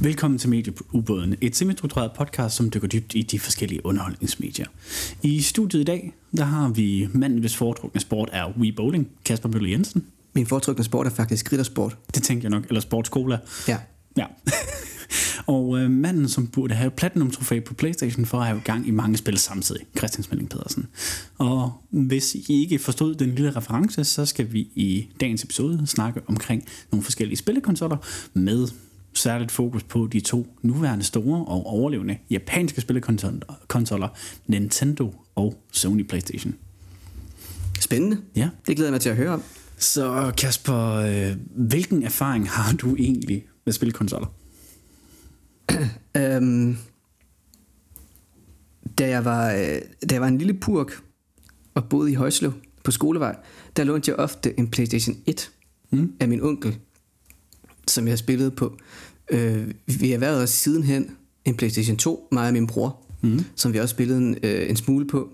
Velkommen til Medieubåden, et semistruktureret podcast, som dykker dybt i de forskellige underholdningsmedier. I studiet i dag, der har vi manden, hvis foretrukne sport er Wii Bowling, Kasper Møller Jensen. Min foretrukne sport er faktisk riddersport. Det tænker jeg nok, eller sportscola. Ja. Ja. og øh, manden, som burde have platinum trofæ på Playstation for at have gang i mange spil samtidig, Christian Smelling Pedersen. Og hvis I ikke forstod den lille reference, så skal vi i dagens episode snakke omkring nogle forskellige spillekonsoller med særligt fokus på de to nuværende store og overlevende japanske spillekonsoller, Nintendo og Sony Playstation. Spændende. Ja. Det glæder jeg mig til at høre om. Så Kasper, øh, hvilken erfaring har du egentlig med spillekonsoller? Øhm, da, jeg var, øh, da jeg var en lille purk og boede i Højslev på skolevej, der lånte jeg ofte en Playstation 1 mm. af min onkel, som jeg spillede på. Øh, vi har været sidenhen en Playstation 2, mig og min bror, mm. som vi også spillede en, øh, en smule på.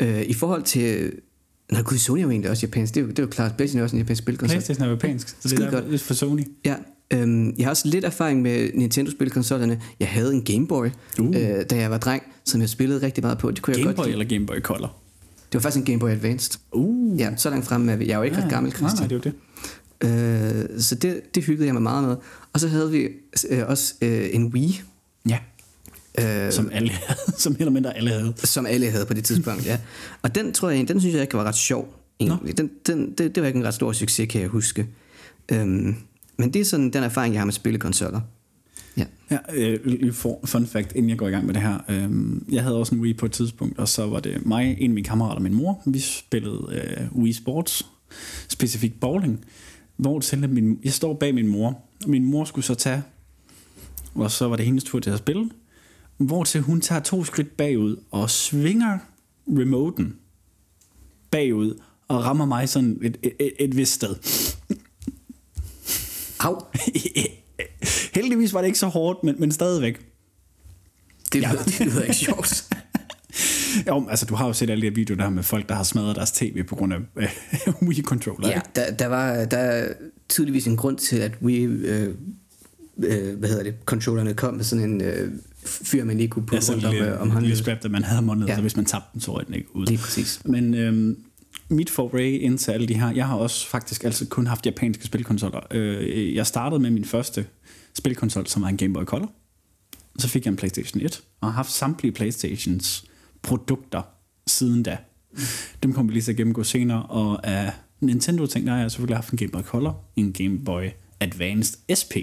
Øh, I forhold til... Nå gud, Sony er jo egentlig også japansk. Det er jo, det er jo klart, PlayStation er også en japansk spilkonsol. PlayStation er japansk, så det er godt. for Sony. Ja, øhm, jeg har også lidt erfaring med Nintendo-spilkonsollerne. Jeg havde en Game Boy, Uh. øh, da jeg var dreng, som jeg spillede rigtig meget på. Det kunne jeg Game godt Boy lide. eller Game Boy Color? Det var faktisk en Game Boy Advanced. Uh. Ja, så langt fremme er vi. Jeg er jo ikke ja, ret gammel, Nej, nej, Christian. det er jo det. Øh, så det, det hyggede jeg mig meget med. Og så havde vi øh, også øh, en Wii, Ja, øh, som alle havde, som helt og mindre alle havde. som alle havde på det tidspunkt, ja. Og den tror jeg, den synes jeg ikke var ret sjov, egentlig. Den, den, det, det var ikke en ret stor succes, kan jeg huske. Øhm, men det er sådan den erfaring, jeg har med spillekonsoller. Ja. Ja, øh, for, fun fact, inden jeg går i gang med det her. Øh, jeg havde også en Wii på et tidspunkt, og så var det mig, en af mine kammerater og min mor. Vi spillede øh, Wii Sports, specifikt bowling, hvor til min, jeg står bag min mor, og min mor skulle så tage, og så var det hendes tur til at spille, hvor til hun tager to skridt bagud og svinger remoten bagud og rammer mig sådan et, et, et, et vist sted. Au, Heldigvis var det ikke så hårdt, men, men stadigvæk. det lyder, det lyder ikke sjovt. Jo, altså du har jo set alle de her videoer der med folk, der har smadret deres tv på grund af øh, Wii-controller. Ja, der, der var der er tydeligvis en grund til, at we, øh, øh, hvad hedder det, controllerne kom med sådan en øh, fyr, man lige kunne putte Altså rundt om, lille, øh, om lille håndledet. strap, der man havde om hånden, Ja. så hvis man tabte den, så røg den ikke ud. Lige præcis. Men øhm, mit foray ind til alle de her, jeg har også faktisk altid kun haft japanske spilkonsoller. Øh, jeg startede med min første spilkonsol, som var en Game Boy Color. Så fik jeg en Playstation 1, og har haft samtlige Playstations produkter siden da. Dem kommer vi lige til at gennemgå senere, og af Nintendo-ting, der har jeg selvfølgelig haft en Game Boy Color, en Game Boy Advanced SP,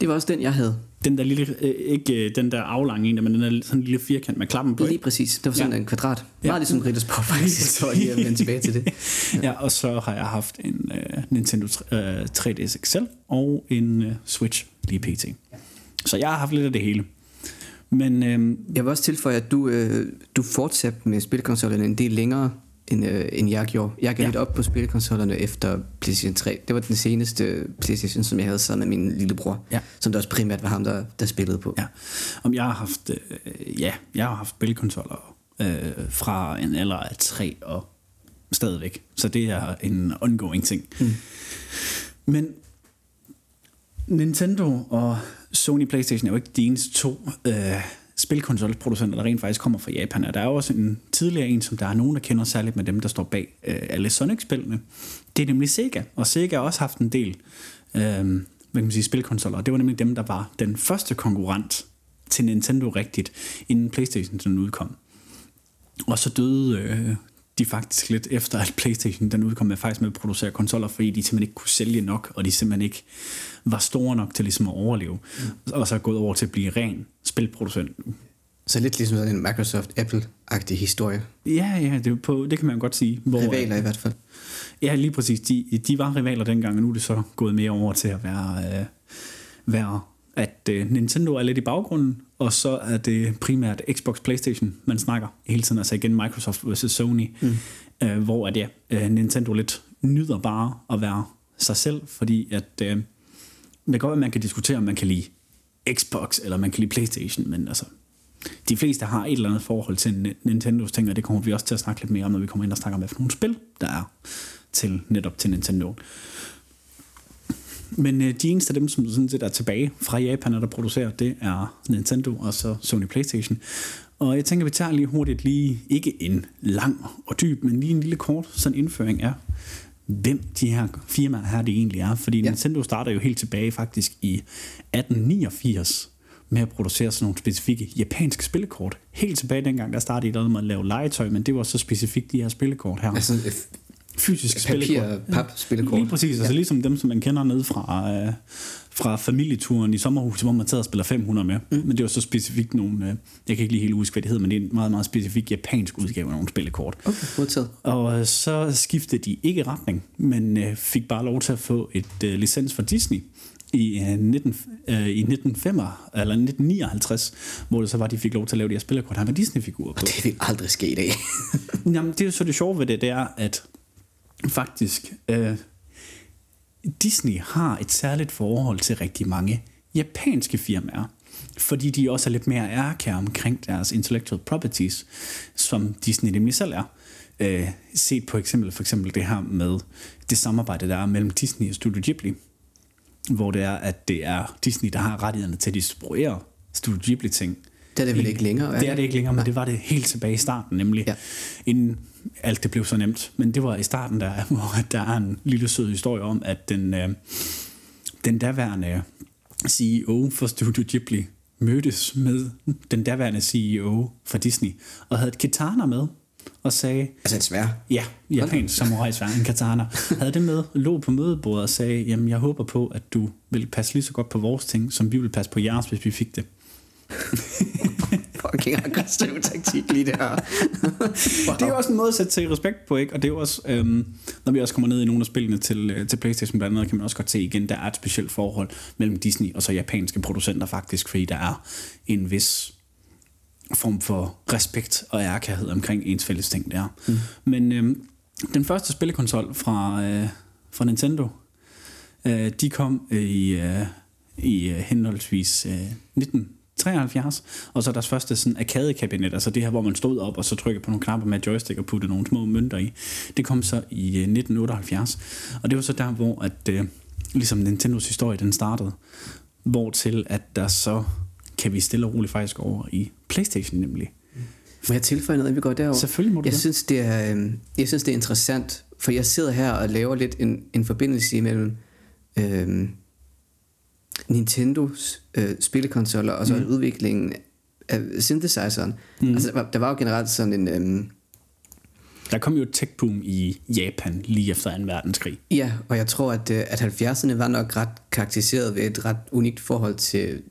Det var også den, jeg havde. den der lille, øh, ikke øh, den der aflange en, men den der sådan lille firkant med klappen på. Lige præcis. Det var sådan Ja. ja. en kvadrat. Ja. Meget ligesom Riddersport faktisk, lige at vende tilbage til det. Ja, og så har jeg haft en øh, Nintendo tre- øh, 3DS XL og en øh, Switch lige pt. Så jeg har haft lidt af det hele. Men øh, Jeg vil også tilføje, at du, øh, du fortsatte med spilkonsollerne en del længere, end, øh, end jeg gjorde. Jeg gav Ja. lidt op på spilkonsollerne efter PlayStation 3. Det var den seneste PlayStation, som jeg havde sammen med min lillebror. Ja. Som der også primært var ham, der, der spillede på. ja, om jeg har haft, øh, ja, jeg har haft spilkonsoller øh, fra en alder af 3 og stadigvæk. Så det er en ongoing ting. Mm. Men Nintendo og Sony Playstation er jo ikke de eneste to øh, spilkonsolproducenter, der rent faktisk kommer fra Japan. Og der er jo også en tidligere en, som der er nogen, der kender særligt med dem, der står bag øh, alle Sonic-spillene. Det er nemlig Sega, og Sega har også haft en del øh, hvad kan man sige, spilkonsoller. Og det var nemlig dem, der var den første konkurrent til Nintendo rigtigt, inden Playstation den udkom. Og så døde øh, de faktisk lidt efter, at Playstation den udkom med faktisk med at producere konsoller, fordi de simpelthen ikke kunne sælge nok, og de simpelthen ikke var store nok til ligesom at overleve. Mm. Og så er gået over til at blive ren spilproducent. Så lidt ligesom sådan en Microsoft-Apple-agtig historie. Ja, ja, det, på, det kan man godt sige. Hvor, Rivaler i hvert fald. Ja, lige præcis. De, de var rivaler dengang, og nu er det så gået mere over til at være, øh, være at øh, Nintendo er lidt i baggrunden, og så er det primært Xbox Playstation, man snakker hele tiden. Altså igen Microsoft vs. Sony, mm. øh, hvor at, ja, øh, Nintendo lidt nyder bare at være sig selv, fordi at øh, det kan godt være, at man kan diskutere, om man kan lide Xbox, eller man kan lide Playstation, men altså, de fleste har et eller andet forhold til Ni- Nintendos ting, og det kommer vi også til at snakke lidt mere om, når vi kommer ind og snakker om, hvad for nogle spil, der er til netop til Nintendo. Men øh, de eneste af dem, som sådan set er tilbage fra Japan, der producerer, det er Nintendo og så Sony Playstation. Og jeg tænker, vi tager lige hurtigt lige, ikke en lang og dyb, men lige en lille kort sådan indføring af, hvem de her firmaer her det egentlig er. Fordi ja. Nintendo starter jo helt tilbage faktisk i 1889 med at producere sådan nogle specifikke japanske spillekort. Helt tilbage dengang, der startede de med at lave legetøj, men det var så specifikt de her spillekort her. Altså fysisk papir, spillekort. pap, spillekort. Lige præcis, altså ligesom dem, som man kender ned fra, øh, fra familieturen i sommerhuset, hvor man tager og spiller 500 med. Mm. Men det var så specifikt nogle, øh, jeg kan ikke lige helt huske, hvad det hedder, men det er en meget, meget specifik japansk udgave af nogle spillekort. Okay, modtaget. Og øh, så skiftede de ikke retning, men øh, fik bare lov til at få et øh, licens fra Disney i, øh, 19, øh, i 1905, eller 1959, hvor det så var, de fik lov til at lave de her spillekort her med Disney-figurer på. Det vil aldrig ske i dag. Jamen, det er jo så det sjove ved det, det er, at faktisk øh, Disney har et særligt forhold til rigtig mange japanske firmaer, fordi de også er lidt mere ærkære omkring deres intellectual properties, som Disney nemlig selv er. Øh, set på eksempel, for eksempel det her med det samarbejde, der er mellem Disney og Studio Ghibli, hvor det er, at det er Disney, der har rettighederne til at distribuere Studio Ghibli-ting. Det er det vel ikke længere? Er det er det ikke længere, men Nej. det var det helt tilbage i starten, nemlig ja. inden alt det blev så nemt. Men det var i starten, der, hvor der er en lille sød historie om, at den, øh, den daværende CEO for Studio Ghibli mødtes med den daværende CEO for Disney, og havde et katana med, og sagde... Altså et svær? Ja, japansk samurai svær, en katana. havde det med, lå på mødebordet og sagde, jamen jeg håber på, at du vil passe lige så godt på vores ting, som vi vil passe på jeres, hvis vi fik det. Fucking aggressiv taktik lige der. wow. Det er også en måde at sætte sig respekt på, ikke? Og det er jo også, øhm, når vi også kommer ned i nogle af spillene til, øh, til Playstation blandt andet, kan man også godt se igen, der er et specielt forhold mellem Disney og så japanske producenter faktisk, fordi der er en vis form for respekt og ærkærhed omkring ens fælles ting der. Mm. Men øhm, den første spillekonsol fra, øh, fra Nintendo, øh, de kom i, øh, i øh, henholdsvis øh, 19 73, og så deres første sådan arcade-kabinet, altså det her, hvor man stod op og så trykkede på nogle knapper med joystick og puttede nogle små mønter i. Det kom så i 1978, øh, og det var så der, hvor at, øh, ligesom Nintendos historie, den startede, hvor til at der så kan vi stille og roligt faktisk over i Playstation nemlig. Må jeg tilføje noget, vi går derover? Selvfølgelig må du jeg synes, det er, øh, jeg synes, det er interessant, for jeg sidder her og laver lidt en, en forbindelse imellem øh, Nintendos øh, spillekonsoller og så mm. udviklingen af synthesizeren. Mm. Altså, der var, der var jo generelt sådan en... Øh, der kom jo et tech-boom i Japan lige efter 2. verdenskrig. Ja, og jeg tror, at, øh, at 70'erne var nok ret karakteriseret ved et ret unikt forhold til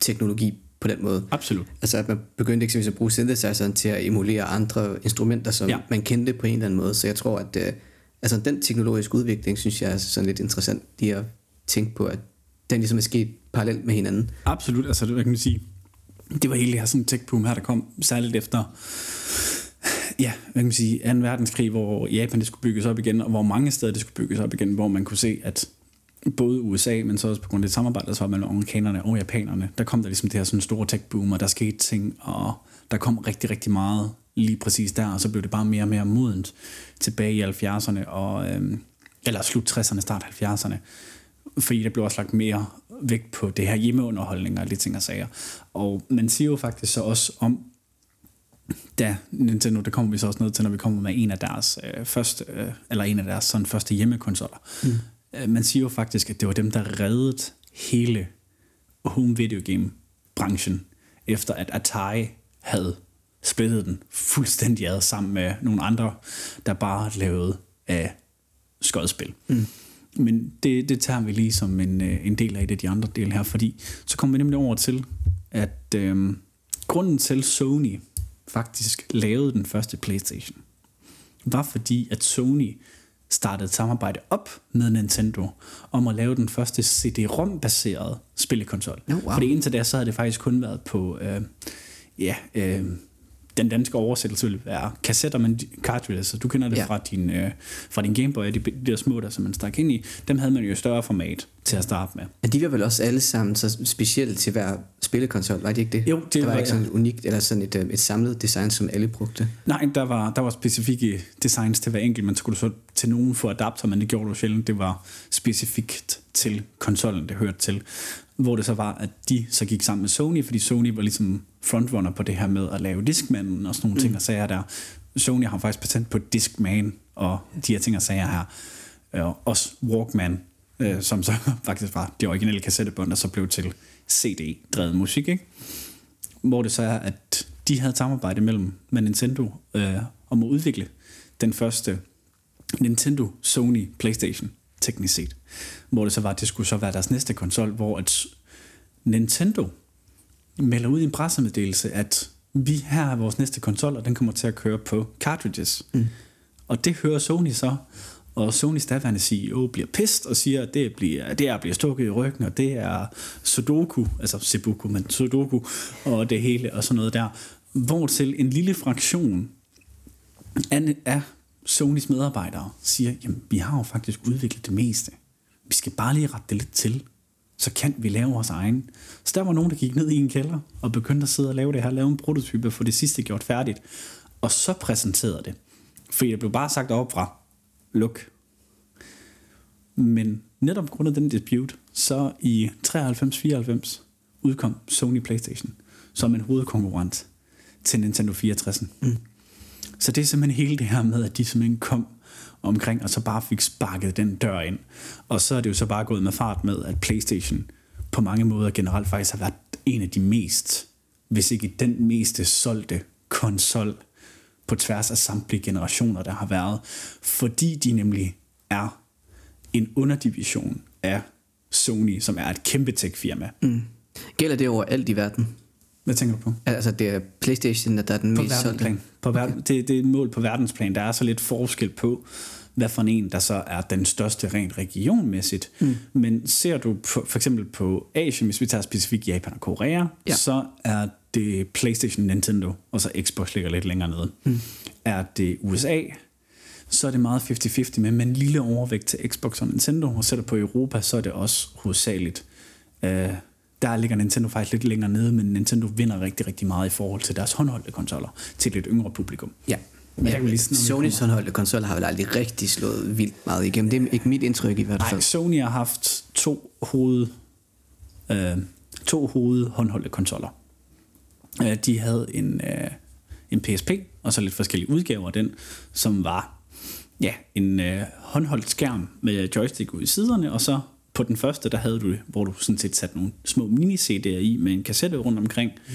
teknologi på den måde. Absolut. Altså at man begyndte eksempelvis at bruge synthesizeren til at emulere andre instrumenter, som ja. man kendte på en eller anden måde. Så jeg tror, at uh, altså, den teknologiske udvikling, synes jeg er sådan lidt interessant lige at tænke på, at den ligesom er sket parallelt med hinanden. Absolut, altså det kan man sige. Det var hele det her sådan tech boom her, der kom særligt efter ja, hvad kan man sige, 2. verdenskrig, hvor Japan det skulle bygges op igen, og hvor mange steder det skulle bygges op igen, hvor man kunne se, at både USA, men så også på grund af det samarbejde, der var mellem amerikanerne og japanerne, der kom der ligesom det her sådan store tech boom, og der skete ting, og der kom rigtig, rigtig meget lige præcis der, og så blev det bare mere og mere modent tilbage i 70'erne, og, øhm, eller slut 60'erne, start 70'erne, fordi der blev også lagt mere vægt på det her hjemmeunderholdning og de ting og sager. Og man siger jo faktisk så også om, da Nintendo, det kommer vi så også ned til, når vi kommer med en af deres øh, første, øh, eller en af deres sådan første hjemmekonsoller. Mm. Øh, man siger jo faktisk, at det var dem, der reddede hele home video game branchen, efter at Atari havde splittet den fuldstændig ad sammen med nogle andre, der bare lavede af skodspil. Mm. Men det, det tager vi lige som en, øh, en del af det, de andre dele her, fordi så kommer vi nemlig over til, at øh, grunden til Sony faktisk lavede den første Playstation, var fordi, at Sony startede et samarbejde op med Nintendo om at lave den første CD-ROM-baserede spillekonsol. Oh, wow. Fordi indtil da, så havde det faktisk kun været på øh, ja, øh, den danske oversættelse være kassetter, men cartridges, så du kender det ja. fra, din, øh, fra din Gameboy, de, de der små der, som man stak ind i, dem havde man jo større format til at starte med. Men de var vel også alle sammen så specielt til hver spillekonsol, var det ikke det? Jo, det der var, var ikke sådan et unikt, eller sådan et, øh, et samlet design, som alle brugte? Nej, der var, der var specifikke designs til hver enkelt, kunne du så til nogen få adapter, men det gjorde du sjældent. Det var specifikt til konsollen, det hørte til. Hvor det så var, at de så gik sammen med Sony, fordi Sony var ligesom frontrunner på det her med at lave Discman og sådan nogle mm. ting og sager der. Sony har faktisk patent på Discman og de her ting og sager her. Og også Walkman, øh, som så faktisk var det originale kassettebånd, der så blev til CD-drevet musik, ikke? Hvor det så er, at de havde et samarbejde mellem med Nintendo øh, om at udvikle den første Nintendo, Sony, Playstation, teknisk set. Hvor det så var, at det skulle så være deres næste konsol, hvor at Nintendo melder ud i en pressemeddelelse, at vi her er vores næste konsol, og den kommer til at køre på cartridges. Mm. Og det hører Sony så, og Sonys daværende CEO bliver pist og siger, at det, bliver, det er at blive stukket i ryggen, og det er Sudoku, altså Sebuku, men Sudoku, og det hele og sådan noget der. Hvor til en lille fraktion af Sonys medarbejdere siger, jamen vi har jo faktisk udviklet det meste. Vi skal bare lige rette det lidt til, så kan vi lave vores egen. Så der var nogen, der gik ned i en kælder og begyndte at sidde og lave det her, lave en prototype for det sidste gjort færdigt. Og så præsenterede det. For det blev bare sagt op fra, luk. Men netop grund af den dispute, så i 93-94 udkom Sony Playstation som en hovedkonkurrent til Nintendo 64. Mm. Så det er simpelthen hele det her med, at de simpelthen kom omkring, og så bare fik sparket den dør ind. Og så er det jo så bare gået med fart med, at Playstation på mange måder generelt faktisk har været en af de mest, hvis ikke den meste solgte konsol på tværs af samtlige generationer, der har været. Fordi de nemlig er en underdivision af Sony, som er et kæmpe tech-firma. Mm. Gælder det over alt i verden? Hvad tænker du på? Altså det er Playstation, der er den på mest solgte? På ver- okay. det, det er mål på verdensplan. Der er så lidt forskel på, hvad for en, der så er den største rent regionmæssigt. Mm. Men ser du på, for eksempel på Asien, hvis vi tager specifikt Japan og Korea, ja. så er det PlayStation, Nintendo, og så Xbox ligger lidt længere nede. Mm. Er det USA, så er det meget 50-50 med, med en lille overvægt til Xbox og Nintendo, og sætter på Europa, så er det også hovedsageligt øh, der ligger Nintendo faktisk lidt længere nede, men Nintendo vinder rigtig, rigtig meget i forhold til deres håndholdte konsoller til et lidt yngre publikum. Ja. Men ja, lige Sonys håndholdte konsoller har vel aldrig rigtig slået vildt meget igennem. Det er ikke mit indtryk i hvert fald. Nej, Sony har haft to hoved, øh, to hoved håndholdte konsoller. Øh, de havde en, øh, en PSP, og så lidt forskellige udgaver af den, som var ja, en øh, håndholdt skærm med joystick ud i siderne, og så på den første, der havde du det, hvor du sådan set satte nogle små mini-CD'er i med en kassette rundt omkring. Mm.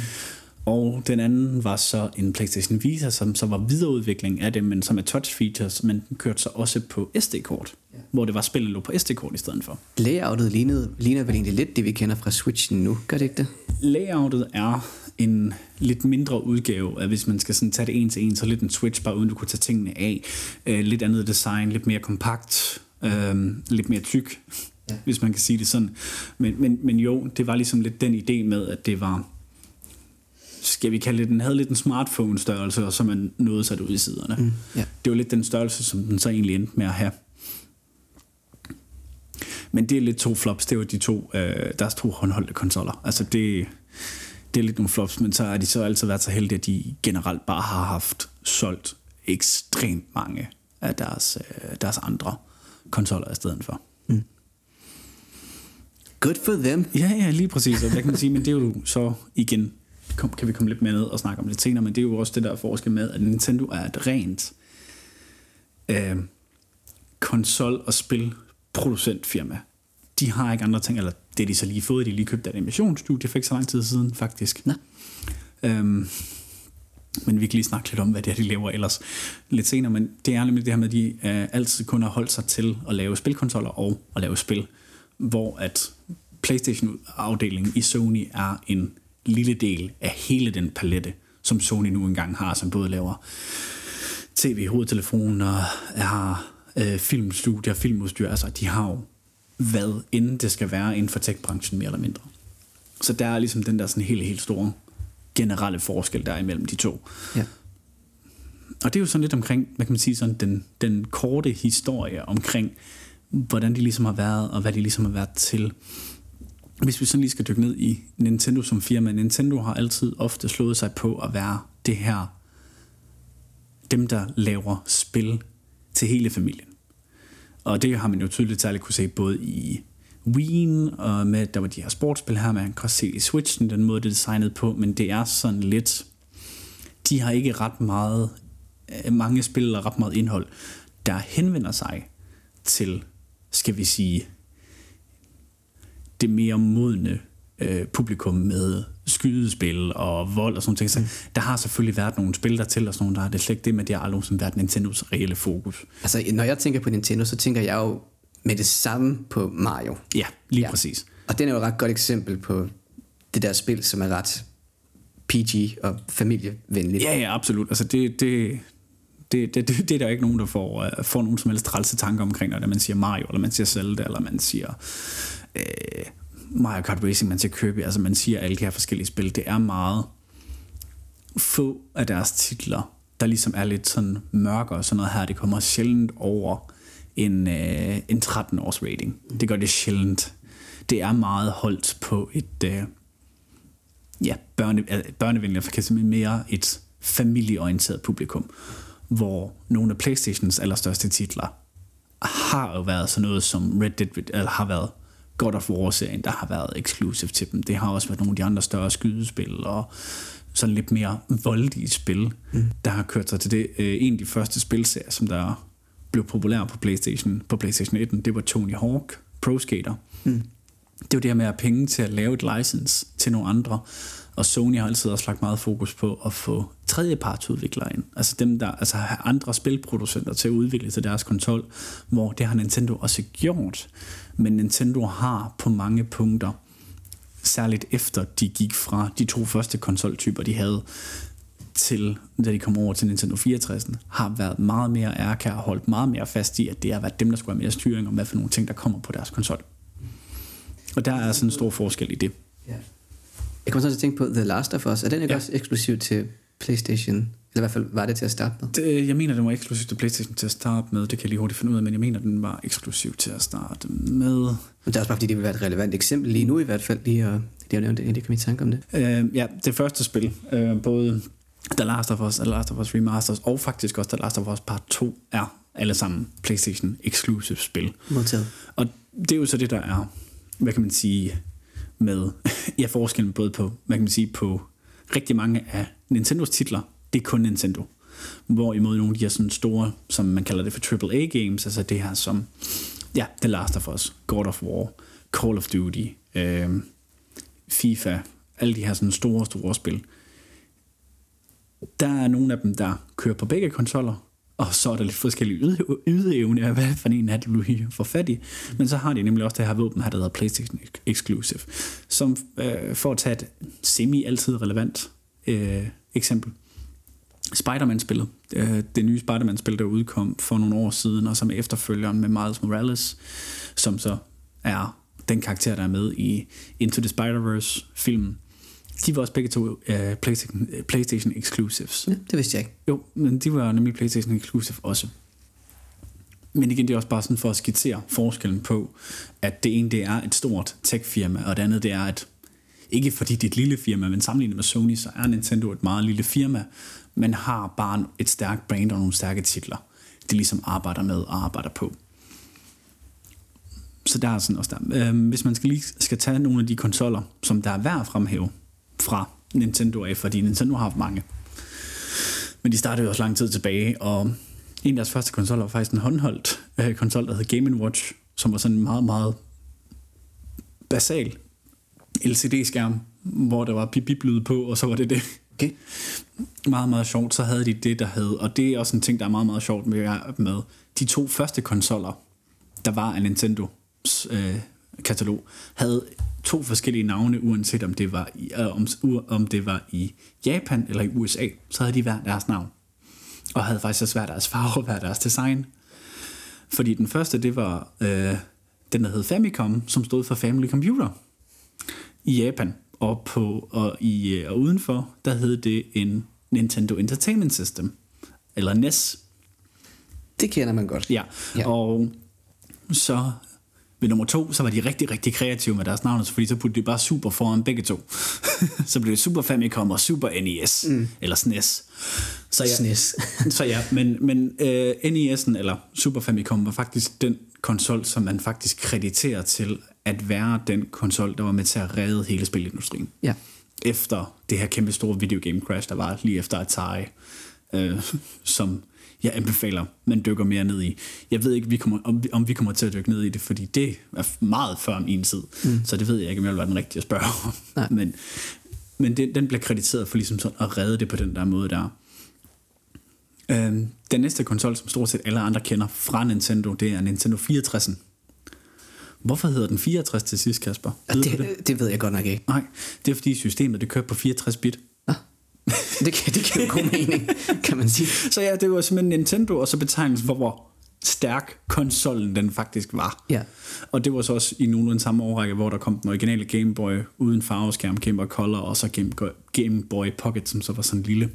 Og den anden var så en PlayStation Vita, som så var videreudvikling af det, men som er touch features, men den kørte så også på SD-kort, ja. hvor det var spillet lå på SD-kort i stedet for. Layoutet lignede, ligner vel egentlig lidt det, vi kender fra Switchen nu, gør det ikke det? Layoutet er en lidt mindre udgave af, hvis man skal sådan tage det en til en, så lidt en Switch, bare uden du kunne tage tingene af. Uh, lidt andet design, lidt mere kompakt, uh, lidt mere tyk ja. hvis man kan sige det sådan. Men, men, men jo, det var ligesom lidt den idé med, at det var, skal vi kalde det, den havde lidt en smartphone-størrelse, og så man nåede sat ud i siderne. Mm, ja. Det var lidt den størrelse, som den så egentlig endte med at have. Men det er lidt to flops, det var de to, øh, deres to håndholdte konsoller. Altså det, det er lidt nogle flops, men så har de så altid været så heldige, at de generelt bare har haft solgt ekstremt mange af deres, øh, deres andre konsoller i stedet for. Good for them. Ja, ja, lige præcis. Og hvad kan man sige, men det er jo så igen, kom, kan vi komme lidt mere ned og snakke om lidt senere, men det er jo også det der forskel med, at Nintendo er et rent øh, konsol- og spilproducentfirma. De har ikke andre ting, eller det de så lige fået, de lige købt et animationsstudie for ikke så lang tid siden, faktisk. Nå. Øhm, men vi kan lige snakke lidt om, hvad det er, de laver ellers lidt senere, men det er nemlig det her med, at de øh, altid kun har holdt sig til at lave spilkonsoller og at lave spil hvor at PlayStation-afdelingen i Sony er en lille del af hele den palette, som Sony nu engang har, som både laver tv-hovedtelefoner, har øh, filmstudier, filmudstyr, altså de har jo hvad inden det skal være inden for tech-branchen mere eller mindre. Så der er ligesom den der sådan helt, helt store generelle forskel der imellem de to. Ja. Og det er jo sådan lidt omkring, hvad kan man sige, sådan den, den korte historie omkring hvordan de ligesom har været, og hvad de ligesom har været til. Hvis vi sådan lige skal dykke ned i Nintendo som firma, Nintendo har altid ofte slået sig på at være det her, dem der laver spil til hele familien. Og det har man jo tydeligt særligt kunne se både i Wien, og med, der var de her sportsspil her, man kan også se i Switchen, den måde det er designet på, men det er sådan lidt, de har ikke ret meget, mange spil eller ret meget indhold, der henvender sig til, skal vi sige, det mere modne øh, publikum med skydespil og vold og sådan noget. Så der har selvfølgelig været nogle spil der til, og sådan nogle, der har det slet ikke det, men det har aldrig været Nintendos reelle fokus. Altså, når jeg tænker på Nintendo, så tænker jeg jo med det samme på Mario. Ja, lige ja. præcis. Og den er jo et ret godt eksempel på det der spil, som er ret PG og familievenligt. Ja, ja, absolut. Altså det, det, det, det, det, det er der ikke nogen, der får, uh, får nogen som helst trælse tanker omkring, når man siger Mario, eller man siger Zelda, eller man siger øh, Mario Kart Racing, man siger Kirby, altså man siger alle de her forskellige spil. Det er meget få af deres titler, der ligesom er lidt sådan mørke og sådan noget her. Det kommer sjældent over en, øh, en 13 års rating. Det gør det sjældent. Det er meget holdt på et Øh, ja, børne, altså, børnevenligt, for kan mere et familieorienteret publikum hvor nogle af Playstations allerstørste titler har jo været sådan noget som Red Dead, eller har været God of War-serien, der har været exclusive til dem. Det har også været nogle af de andre større skydespil og sådan lidt mere voldige spil, mm. der har kørt sig til det. Øh, en af de første spilserier, som der blev populær på PlayStation, på PlayStation 1, det var Tony Hawk Pro Skater. Mm. Det var det her med at have penge til at lave et license til nogle andre, og Sony har altid også lagt meget fokus på at få tredjepartsudviklere ind. Altså dem, der altså har andre spilproducenter til at udvikle til deres konsol, hvor det har Nintendo også gjort. Men Nintendo har på mange punkter, særligt efter de gik fra de to første konsoltyper, de havde, til da de kom over til Nintendo 64, har været meget mere ærkær og holdt meget mere fast i, at det har været dem, der skulle have mere styring om, hvad for nogle ting, der kommer på deres konsol. Og der er sådan en stor forskel i det. Ja. Jeg kommer så til at tænke på The Last of Us. Er den ikke ja. også eksklusiv til PlayStation? Eller i hvert fald var det til at starte med? Det, jeg mener, den var eksklusiv til PlayStation til at starte med. Det kan jeg lige hurtigt finde ud af, men jeg mener, den var eksklusiv til at starte med. Men det er også bare, fordi det vil være et relevant eksempel lige nu i hvert fald, lige at, lige at nævne det, det kan min tanke om det. Uh, ja, det første spil, uh, både The Last of Us, The Last of Us Remasters, og faktisk også The Last of Us Part 2, er alle sammen PlayStation exclusive spil. Modtaget. Og det er jo så det, der er, hvad kan man sige, med ja, forskellen både på, hvad kan man sige, på rigtig mange af Nintendos titler, det er kun Nintendo. Hvorimod nogle af de her sådan store, som man kalder det for AAA games, altså det her som, ja, The Last of Us, God of War, Call of Duty, øh, FIFA, alle de her sådan store, store spil. Der er nogle af dem, der kører på begge konsoller, og så er der lidt forskellige ydeevne af, hvad for en er det, du får fat i. Men så har de nemlig også det her våben her, der hedder PlayStation Exclusive, som øh, for at tage et semi-altid relevant øh, eksempel. Spider-Man-spillet, øh, det nye Spider-Man-spil, der udkom for nogle år siden, og som er efterfølgeren med Miles Morales, som så er den karakter, der er med i Into the Spider-Verse-filmen de var også begge to uh, PlayStation, uh, PlayStation exclusives. Ja, det vidste jeg ikke. Jo, men de var nemlig PlayStation exclusive også. Men igen, det er også bare sådan for at skitsere forskellen på, at det ene det er et stort tech-firma, og det andet det er et, ikke fordi det er et lille firma, men sammenlignet med Sony, så er Nintendo et meget lille firma, men har bare et stærkt brand og nogle stærke titler, de ligesom arbejder med og arbejder på. Så der er sådan også der. Øhm, hvis man skal lige skal tage nogle af de konsoller, som der er værd at fremhæve, fra Nintendo af, fordi Nintendo har haft mange. Men de startede jo også lang tid tilbage, og en af deres første konsoller var faktisk en håndholdt øh, konsol, der hed Game Watch, som var sådan en meget, meget basal LCD-skærm, hvor der var bip bip på, og så var det det. Okay. Meget, meget sjovt. Så havde de det, der hed, og det er også en ting, der er meget, meget sjovt med, med de to første konsoller, der var af Nintendo øh, katalog, havde to forskellige navne, uanset om det var i, øh, om, om det var i Japan eller i USA, så havde de hver deres navn. Og havde faktisk også hver deres farve og hver deres design. Fordi den første, det var øh, den, der hed Famicom, som stod for Family Computer i Japan. Og, på, og, i, øh, og udenfor, der hed det en Nintendo Entertainment System, eller NES. Det kender man godt. Ja, ja. og så Ved nummer to, så var de rigtig, rigtig kreative med deres navn, fordi så puttede de bare Super foran begge to. så blev det Super Famicom og Super NES, mm. eller SNES. Så ja, SNES. så ja, men, men øh, NES'en, eller Super Famicom, var faktisk den konsol, som man faktisk krediterer til at være den konsol, der var med til at redde hele spilindustrien. Ja. Efter det her kæmpe store videogame crash, der var lige efter Atari, øh, som jeg anbefaler, man dykker mere ned i. Jeg ved ikke, vi kommer, om, vi, om vi kommer til at dykke ned i det, fordi det er meget før min tid. Mm. Så det ved jeg ikke, om jeg vil være den rigtige at spørge om. Nej. Men, men det, den bliver krediteret for ligesom sådan at redde det på den der måde der. Øhm, den næste konsol, som stort set alle andre kender fra Nintendo, det er Nintendo 64'en. Hvorfor hedder den 64 til sidst, Kasper? Ved du det, det ved jeg godt nok ikke. Nej, det er fordi systemet det kører på 64 bit. Det, kan, det giver god mening, kan man sige. Så ja, det var simpelthen Nintendo, og så betegnelsen for, hvor stærk konsollen den faktisk var. Ja. Og det var så også i nogenlunde samme årrække, hvor der kom den originale Game Boy uden farveskærm, Game Boy Color, og så Game, Game Boy Pocket, som så var sådan lille.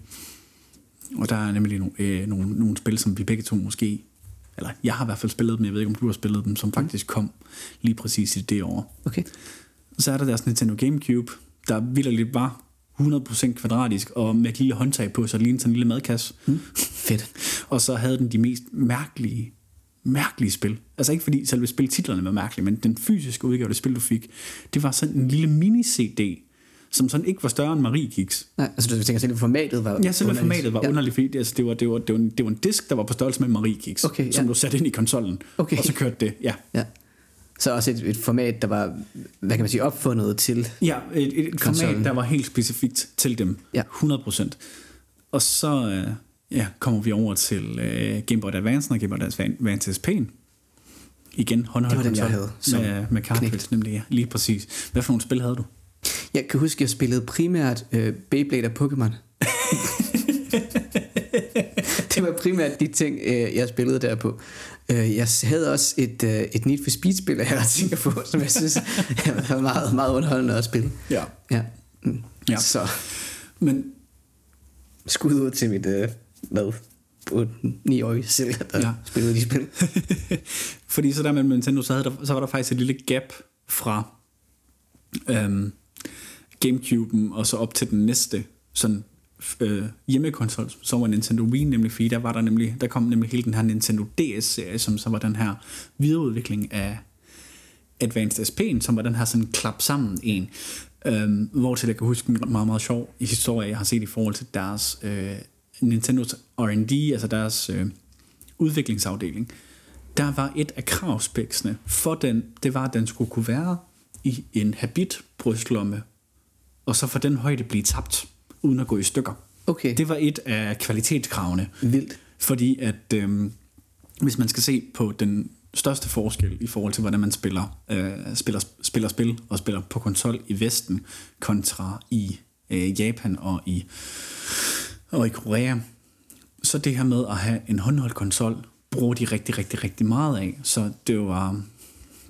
Og der er nemlig nogle, øh, nogle, nogle spil, som vi begge to måske, eller jeg har i hvert fald spillet dem, jeg ved ikke, om du har spillet dem, som faktisk kom lige præcis i det år. Okay. Så er der deres Nintendo Gamecube, der vildt var 100% kvadratisk, og med et lille håndtag på, så det lignede sådan en lille madkasse. Mm. Fedt. Og så havde den de mest mærkelige, mærkelige spil. Altså ikke fordi selve spiltitlerne var mærkelige, men den fysiske udgave af det spil, du fik, det var sådan en lille mini-CD, som sådan ikke var større end Marie Kiks. Nej, altså du tænker selv, at formatet var Ja, selve underligt. formatet var ja. underligt, fordi det, altså, det, var, det, var, det, var en, det var en disk, der var på størrelse med Marie Kiks, Okay, som ja. du satte ind i konsollen, Okay. og så kørte det. Ja, Ja. Så også et, et format, der var, hvad kan man sige, opfundet til. ja et, et format, der var helt specifikt til dem. Ja. 100%. Og så øh, ja, kommer vi over til øh, Game Boy Advance og Game Boy Advance SP'en. Igen håndholdt Det var den, jeg havde som med, med cartridge, nemlig ja, lige præcis. Hvad for nogle spil havde du? Jeg kan huske, jeg spillede primært øh, Beyblade og Pokémon. var primært de ting, øh, jeg spillede der på. Øh, jeg havde også et, øh, et Need for Speed-spil, jeg har tænker på, som jeg synes var meget, meget underholdende at spille. Ja. Ja. Mm. Ja. Så Men skud ud til mit, øh, hvad, 9-årige selv, der ja. spillede de spil. Fordi så der med Nintendo, så, havde der, så var der faktisk et lille gap fra øhm, Gamecube'en og så op til den næste sådan øh, hjemmekonsol, som var Nintendo Wii nemlig, fordi der var der nemlig, der kom nemlig hele den her Nintendo DS-serie, som så var den her videreudvikling af Advanced SP'en, som var den her sådan klap sammen en, øhm, hvor til jeg kan huske en meget, meget sjov historie, jeg har set i forhold til deres øh, Nintendos R&D, altså deres øh, udviklingsafdeling. Der var et af kravspæksene for den, det var, at den skulle kunne være i en habit brystlomme, og så for den højde blive tabt, uden at gå i stykker. Okay, Det var et af kvalitetskravene. vildt. Fordi at øhm, hvis man skal se på den største forskel i forhold til, hvordan man spiller, øh, spiller, spiller spil og spiller på konsol i Vesten kontra i øh, Japan og i, og i Korea, så det her med at have en håndholdt konsol, bruger de rigtig, rigtig, rigtig meget af. Så det var,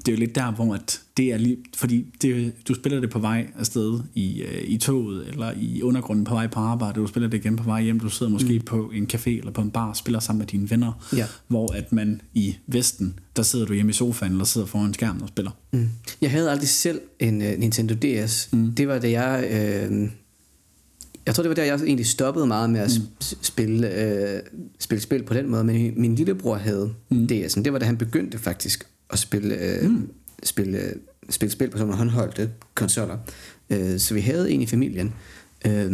det er jo lidt der, hvor at det er lige, fordi det, du spiller det på vej afsted i, øh, i toget, eller i undergrunden på vej på arbejde, du spiller det igen på vej hjem, du sidder måske mm. på en café eller på en bar og spiller sammen med dine venner, Ja. hvor at man i Vesten, der sidder du hjemme i sofaen, eller sidder foran skærmen og spiller. Mm. Jeg havde aldrig selv en uh, Nintendo DS. Mm. Det var da jeg... Øh, jeg tror, det var der, jeg egentlig stoppede meget med at mm. spille, øh, spille spil på den måde. Men min, min lillebror havde mm. DS'en. Det var da han begyndte faktisk at spille, øh, mm. spille, øh, spille spil på sådan nogle håndholdte konsoller. Øh, så vi havde en i familien. Øh,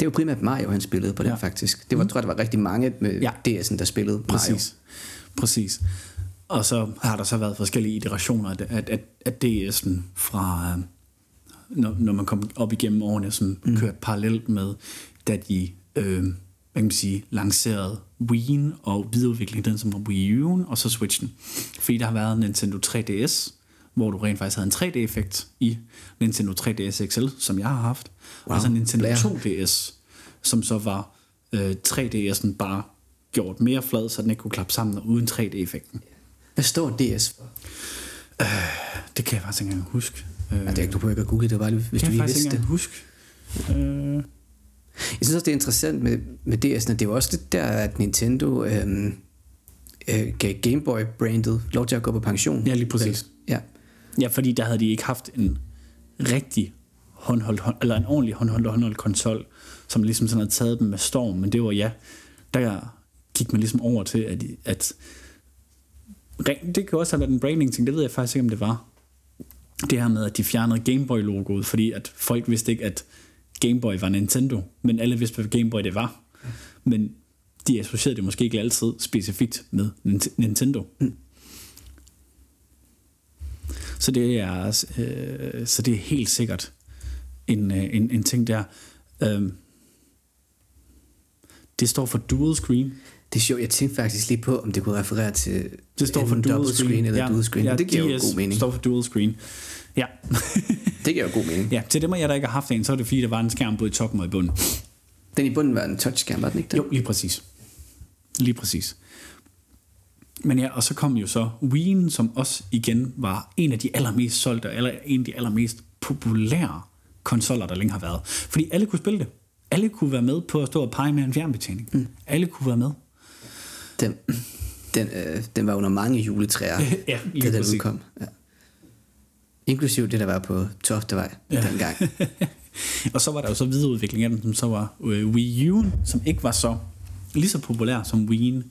det var primært Mario, han spillede på den Ja. faktisk. Det var, mm. tror jeg, der var rigtig mange med Ja. DS'en, der spillede Mario. Præcis. Præcis. Og så har der så været forskellige iterationer af, af, af, af DS'en fra, øh, når, når man kom op igennem årene, som mm. kørte parallelt med, da de øh, hvad kan man sige, lancerede Wii'en og videreudviklede den som var Wii U'en, og så Switchen. Fordi der har været Nintendo 3DS, hvor du rent faktisk havde en 3D-effekt i Nintendo 3DS XL, som jeg har haft, wow. og så Nintendo Blære. 2DS, som så var øh, 3DS'en bare gjort mere flad, så den ikke kunne klappe sammen uden 3D-effekten. Hvad står DS for? Det kan jeg faktisk ikke engang huske. Øh, Ja, det er ikke, du behøver ikke at google det, bare lige, hvis kan du jeg lige faktisk vidste ikke det. engang huske. Øh, Jeg synes også, det er interessant med, med DS'en, det er jo også det der, at Nintendo øhm, øh, gav Game Boy-brandet lov til at gå på pension. Ja, lige præcis. Ja. Ja, fordi der havde de ikke haft en rigtig håndholdt, hånd, eller en ordentlig håndholdt, håndholdt konsol, som ligesom sådan havde taget dem med storm, men det var ja, der gik man ligesom over til, at, at det kan også have været en branding ting, det ved jeg faktisk ikke, om det var. Det her med, at de fjernede Game Boy logoet, fordi at folk vidste ikke, at Game Boy var Nintendo, men alle vidste, hvad Game Boy det var. Men de associerede det måske ikke altid specifikt med Nintendo. Mm. Så det er, øh, så det er helt sikkert en, øh, en, en ting der. Øh, det står for dual screen. Det er sjovt, jeg tænkte faktisk lige på, om det kunne referere til det står for dual screen, screen eller ja, dual screen. Ja, det giver jo god mening. står for dual screen. Ja. det giver jo god mening. Ja, til dem af jer, der ikke har haft en, så er det fordi, der var en skærm både i toppen og i bunden. Den i bunden var en touchskærm, var den ikke det? Jo, lige præcis. Lige præcis. Men ja, og så kom jo så Wien, som også igen var en af de allermest solgte, eller en af de allermest populære konsoller, der længe har været. Fordi alle kunne spille det. Alle kunne være med på at stå og pege med en fjernbetjening. Mm. Alle kunne være med. Den, den, øh, den var under mange juletræer, ja, lige da den udkom. Ja. Inklusiv det, der var på Toftevej ja. dengang. og så var der jo så videreudvikling af den, som så var øh, Wii U, som ikke var så lige så populær som Wii.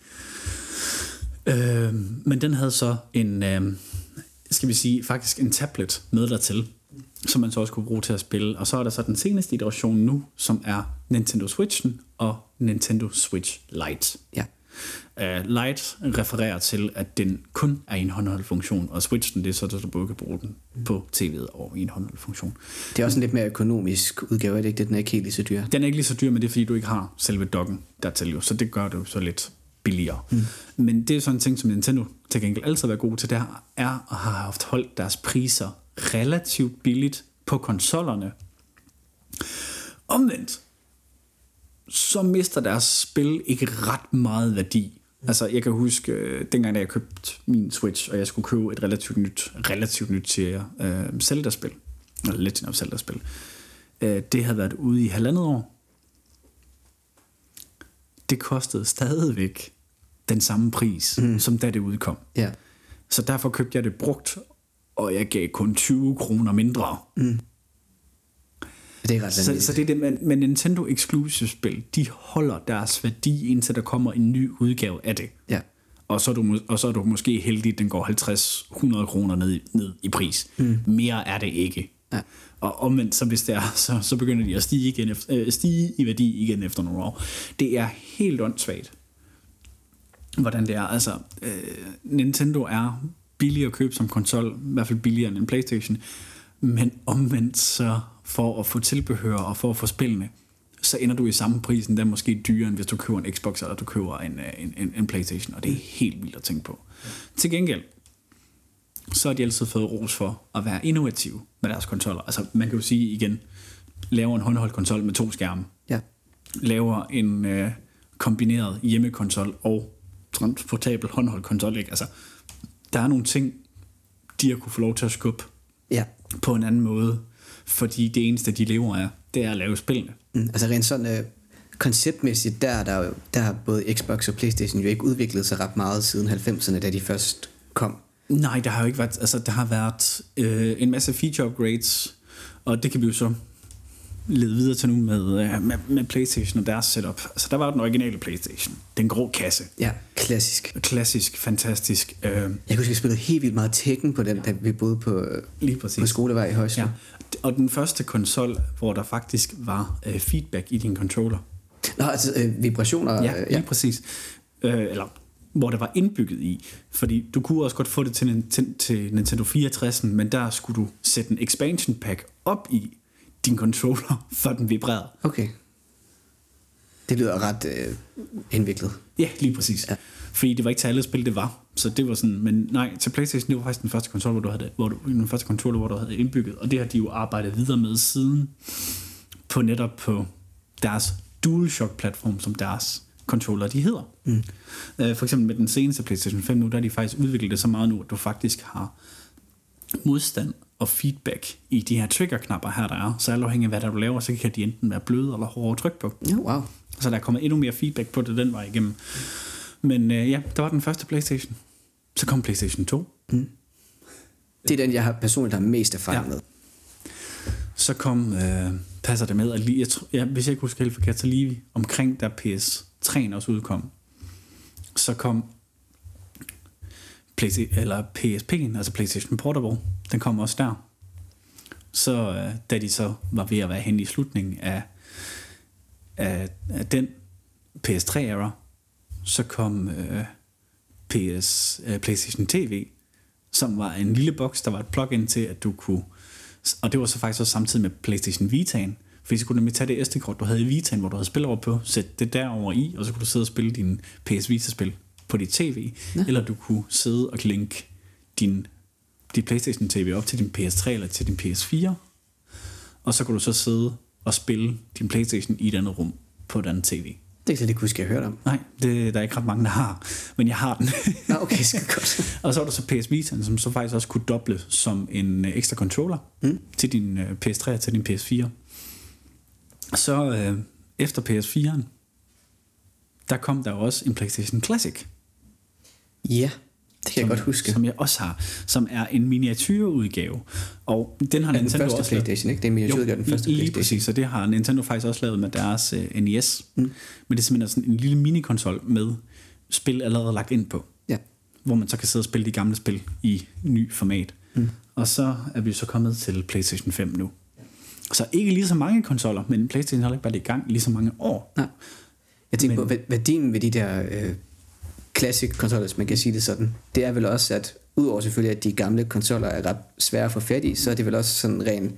Øh, men den havde så en, øh, skal vi sige, faktisk en tablet med dertil, som man så også kunne bruge til at spille. Og så er der så den seneste iteration nu, som er Nintendo Switchen og Nintendo Switch Lite. Ja. Uh, Lite refererer til, at den kun er en håndholdt funktion, og Switchen det er så, at du både kan bruge den på tv'et og i en håndholdt funktion. Det er også en lidt mere økonomisk udgave, er det ikke? Den er ikke helt lige så dyr. Den er ikke lige så dyr, men det er fordi, du ikke har selve dokken dertil jo, så det gør det jo så lidt billigere. Mm. Men det er sådan en ting, som Nintendo til gengæld altid har været god til, det er at have haft holdt deres priser relativt billigt på konsollerne. Omvendt, så mister deres spil ikke ret meget værdi. Altså, jeg kan huske, øh, dengang da jeg købte min Switch, og jeg skulle købe et relativt nyt, relativt nyt til uh, Zelda-spil, eller Legend of Zelda-spil, uh, det havde været ude i halvandet år. Det kostede stadigvæk den samme pris, mm. som da det udkom. Ja. Så derfor købte jeg det brugt, og jeg gav kun 20 kroner mindre. Mm. Det er ret så, så det er det med, med Nintendo Exclusive spil, de holder deres værdi, indtil der kommer en ny udgave af det. Ja. Og så er du, og så er du måske heldig, at den går 50-100 kroner ned, ned i pris. Mm. Mere er det ikke. Ja. Og omvendt, så hvis det er, så, så begynder de at stige, igen efter, øh, stige i værdi igen efter nogle år. Det er helt åndssvagt, hvordan det er. Altså, øh, Nintendo er billig at købe som konsol, i hvert fald billigere end en Playstation, men omvendt så for at få tilbehør og for at få spillene, så ender du i samme prisen, der er måske dyrere, end hvis du køber en Xbox eller du køber en, øh, en, en, en Playstation, og det er helt vildt at tænke på. Ja. Til gengæld, så har de altid fået ros for at være innovative med deres kontroller. Altså man kan jo sige igen, laver en håndholdt konsol med to skærme, ja. laver en øh, kombineret hjemmekonsol og transportabel håndholdt konsol, ikke? Altså, der er nogle ting, de har kunne få lov til at skubbe ja. På en anden måde, fordi det eneste, de lever af, det er at lave spillene. Mm, altså rent sådan øh, konceptmæssigt, der, der, der har både Xbox og Playstation jo ikke udviklet sig ret meget siden 90'erne, da de først kom. Nej, der har jo ikke været, altså der har været øh, en masse feature upgrades, og det kan vi jo så lede videre til nu med, øh, med, med Playstation og deres setup. Altså der var den originale Playstation, den grå kasse. Ja, klassisk. Klassisk, fantastisk. Øh, jeg kan huske, vi spillede helt vildt meget Tekken på den, da vi boede på, Lige præcis. på skolevej i Højsjø. Ja. Og den første konsol, hvor der faktisk var øh, feedback i din controller. Nå, altså øh, vibrationer. Ja, øh, ja. lige præcis. Øh, eller hvor det var indbygget i. Fordi du kunne også godt få det til, til, til Nintendo 64, men der skulle du sætte en expansion pack op i din controller, før den vibrerede. Okay. Det lyder ret øh, indviklet. Ja, lige præcis. Ja. Fordi det var ikke til alle spil, det var. Så det var sådan, men nej, til Playstation, det var faktisk den første konsol, hvor du havde, hvor du, den første controller, hvor du havde indbygget, og det har de jo arbejdet videre med siden, på netop på deres DualShock-platform, som deres controller, de hedder. Mm. Uh, for eksempel med den seneste PlayStation 5 nu, der har de faktisk udviklet det så meget nu, at du faktisk har modstand og feedback i de her triggerknapper her, der er. Så alt afhængig af, hvad der du laver, så kan de enten være bløde eller hårde at trykke på. Ja, wow. Så der kommer endnu mere feedback på det den vej igennem. Men øh, ja, der var den første Playstation. Så kom Playstation 2. Det er den, jeg har personligt har mest erfaring Ja. med. Så kom, øh, passer det med, at lige, jeg tror, ja, hvis jeg ikke husker helt forkert, så lige omkring da PS3 også udkom, så kom Playsta- eller PSP'en, altså PlayStation Portable, den kom også der. Så øh, da de så var ved at være hen i slutningen af, af, af den PS3-era, så kom øh, PS, øh, PlayStation TV, som var en lille boks, der var et plug-in til, at du kunne... Og det var så faktisk også samtidig med PlayStation Vita'en, fordi så kunne du nemlig tage det SD-kort, du havde i Vita'en, hvor du havde spil over på, sætte det derover i, og så kunne du sidde og spille din PS Vita-spil på dit tv, ja. eller du kunne sidde og linke din, dit PlayStation TV op til din PS3 eller til din PS4, og så kunne du så sidde og spille din PlayStation i et andet rum på et andet tv. Det er ikke det huske, jeg hørte om. Nej, det der er ikke ret mange, der har, men jeg har den. Nå, okay, skal godt. Og så var der så PS Vita, som så faktisk også kunne doble som en øh, ekstra controller mm. til din øh, PS3 og til din PS4. Så øh, efter PS4'en, der kom der også en PlayStation Classic, Ja, det kan jeg godt huske. som jeg også har, som er en miniatyrudgave. Og den har den Nintendo første også. Playstation, ikke? Det er en miniatur, den første lige Playstation. præcis, og det har Nintendo faktisk også lavet med deres uh, NES. Mm. Men det er simpelthen sådan en lille minikonsol med spil allerede lagt ind på. Ja. hvor man så kan sidde og spille de gamle spil i ny format. Mm. Og så er vi så kommet til PlayStation 5 nu. Så ikke lige så mange konsoller, men PlayStation har ikke været i gang lige så mange år. Nej. Jeg tænker Men- på, værdien ved de der øh, classic konsoller, hvis man kan sige det sådan, det er vel også, at udover selvfølgelig, at de gamle konsoller er ret svære at få fat i, så er det vel også sådan ren,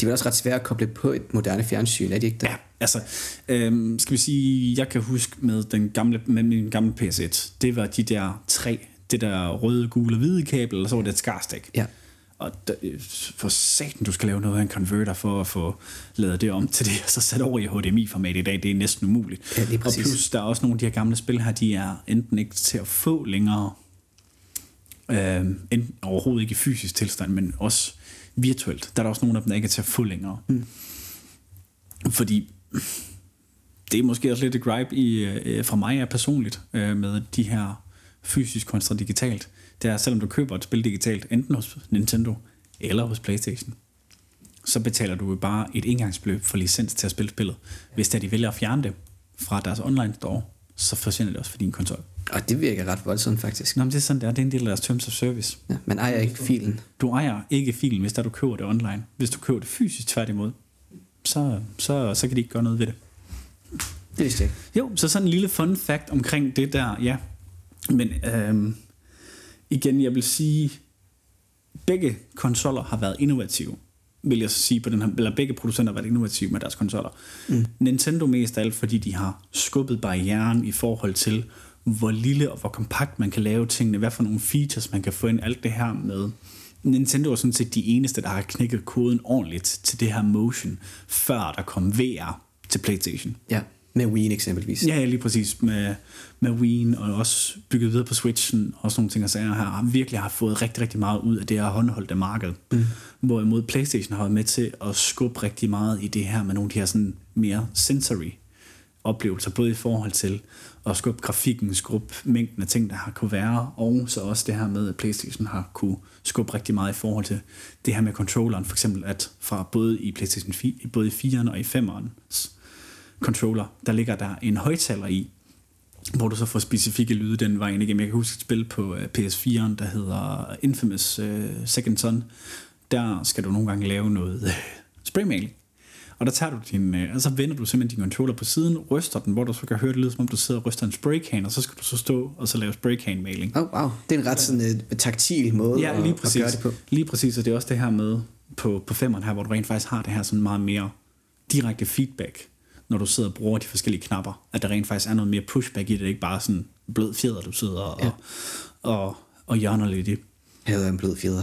de er også ret svære at koble på et moderne fjernsyn, er de ikke det? Ja, altså, øhm, skal vi sige, jeg kan huske med, den gamle, med min gamle PS1, det var de der tre, det der røde, gule og hvide kabel, og så var det et skarstik. Ja. Og der, for satan, du skal lave noget af en converter for at få lavet det om til det, og så sat over i HDMI-format i dag, det er næsten umuligt. Ja, lige og præcis. plus, der er også nogle af de her gamle spil her, de er enten ikke til at få længere, øh, enten overhovedet ikke i fysisk tilstand, men også virtuelt. Der er der også nogle af dem, der ikke er til at få længere. Mm. Fordi det er måske også lidt et gripe i, øh, fra mig er personligt øh, med de her fysisk kontra digitalt. Det er, selvom du køber et spil digitalt, enten hos Nintendo eller hos Playstation, så betaler du bare et engangsbeløb for licens til at spille spillet. Hvis der de vælger at fjerne det fra deres online store, så forsvinder det også for din konsol. Og det virker ret voldsomt faktisk. Nå, men det er sådan, det er. Det er en del af deres terms of service. Ja, man ejer ikke filen. Du ejer ikke filen, hvis der du køber det online. Hvis du køber det fysisk tværtimod, så, så, så kan de ikke gøre noget ved det. Det vidste jeg ikke. Jo, så sådan en lille fun fact omkring det der, ja. Men øhm, igen, jeg vil sige, begge konsoller har været innovative, vil jeg så sige på den her, eller begge producenter har været innovative med deres konsoller. Mm. Nintendo mest af alt, fordi de har skubbet barrieren i forhold til, hvor lille og hvor kompakt man kan lave tingene, hvad for nogle features man kan få ind, alt det her med. Nintendo er sådan set de eneste, der har knækket koden ordentligt til det her motion, før der kom VR til Playstation. Ja, med Wii eksempelvis. Ja, lige præcis med, med Wii og også bygget videre på Switchen og sådan nogle ting og sager her, har virkelig har fået rigtig, rigtig meget ud af det her håndholdte marked. Mm. Hvorimod Playstation har været med til at skubbe rigtig meget i det her med nogle af de her sådan mere sensory oplevelser, både i forhold til at skubbe grafikken, skubbe mængden af ting, der har kunne være, og så også det her med, at Playstation har kunne skubbe rigtig meget i forhold til det her med controlleren, for eksempel at fra både i Playstation 4, både i 4'eren og i 5'eren controller, der ligger der en højtaler i, hvor du så får specifikke lyde den vej ind igennem. Jeg kan huske et spil på øh, PS4'en, der hedder Infamous uh, Second Son. Der skal du nogle gange lave noget uh, spraymaling. Og der tager du din, uh, og så vender du simpelthen din controller på siden, ryster den, hvor du så kan høre det lyde, som om du sidder og ryster en spraycan, og så skal du så stå og så lave spraycan-maling. Oh, wow, det er en ret sådan uh, taktil måde Ja, at, lige at præcis. gøre det på. Lige præcis, og det er også det her med på, på femmeren her, hvor du rent faktisk har det her sådan meget mere direkte feedback, når du sidder og bruger de forskellige knapper. At der rent faktisk er noget mere pushback i det, det er ikke bare sådan blød fjeder, du sidder og, Ja. og, og, og hjørner lidt i. Jeg havde en blød fjeder.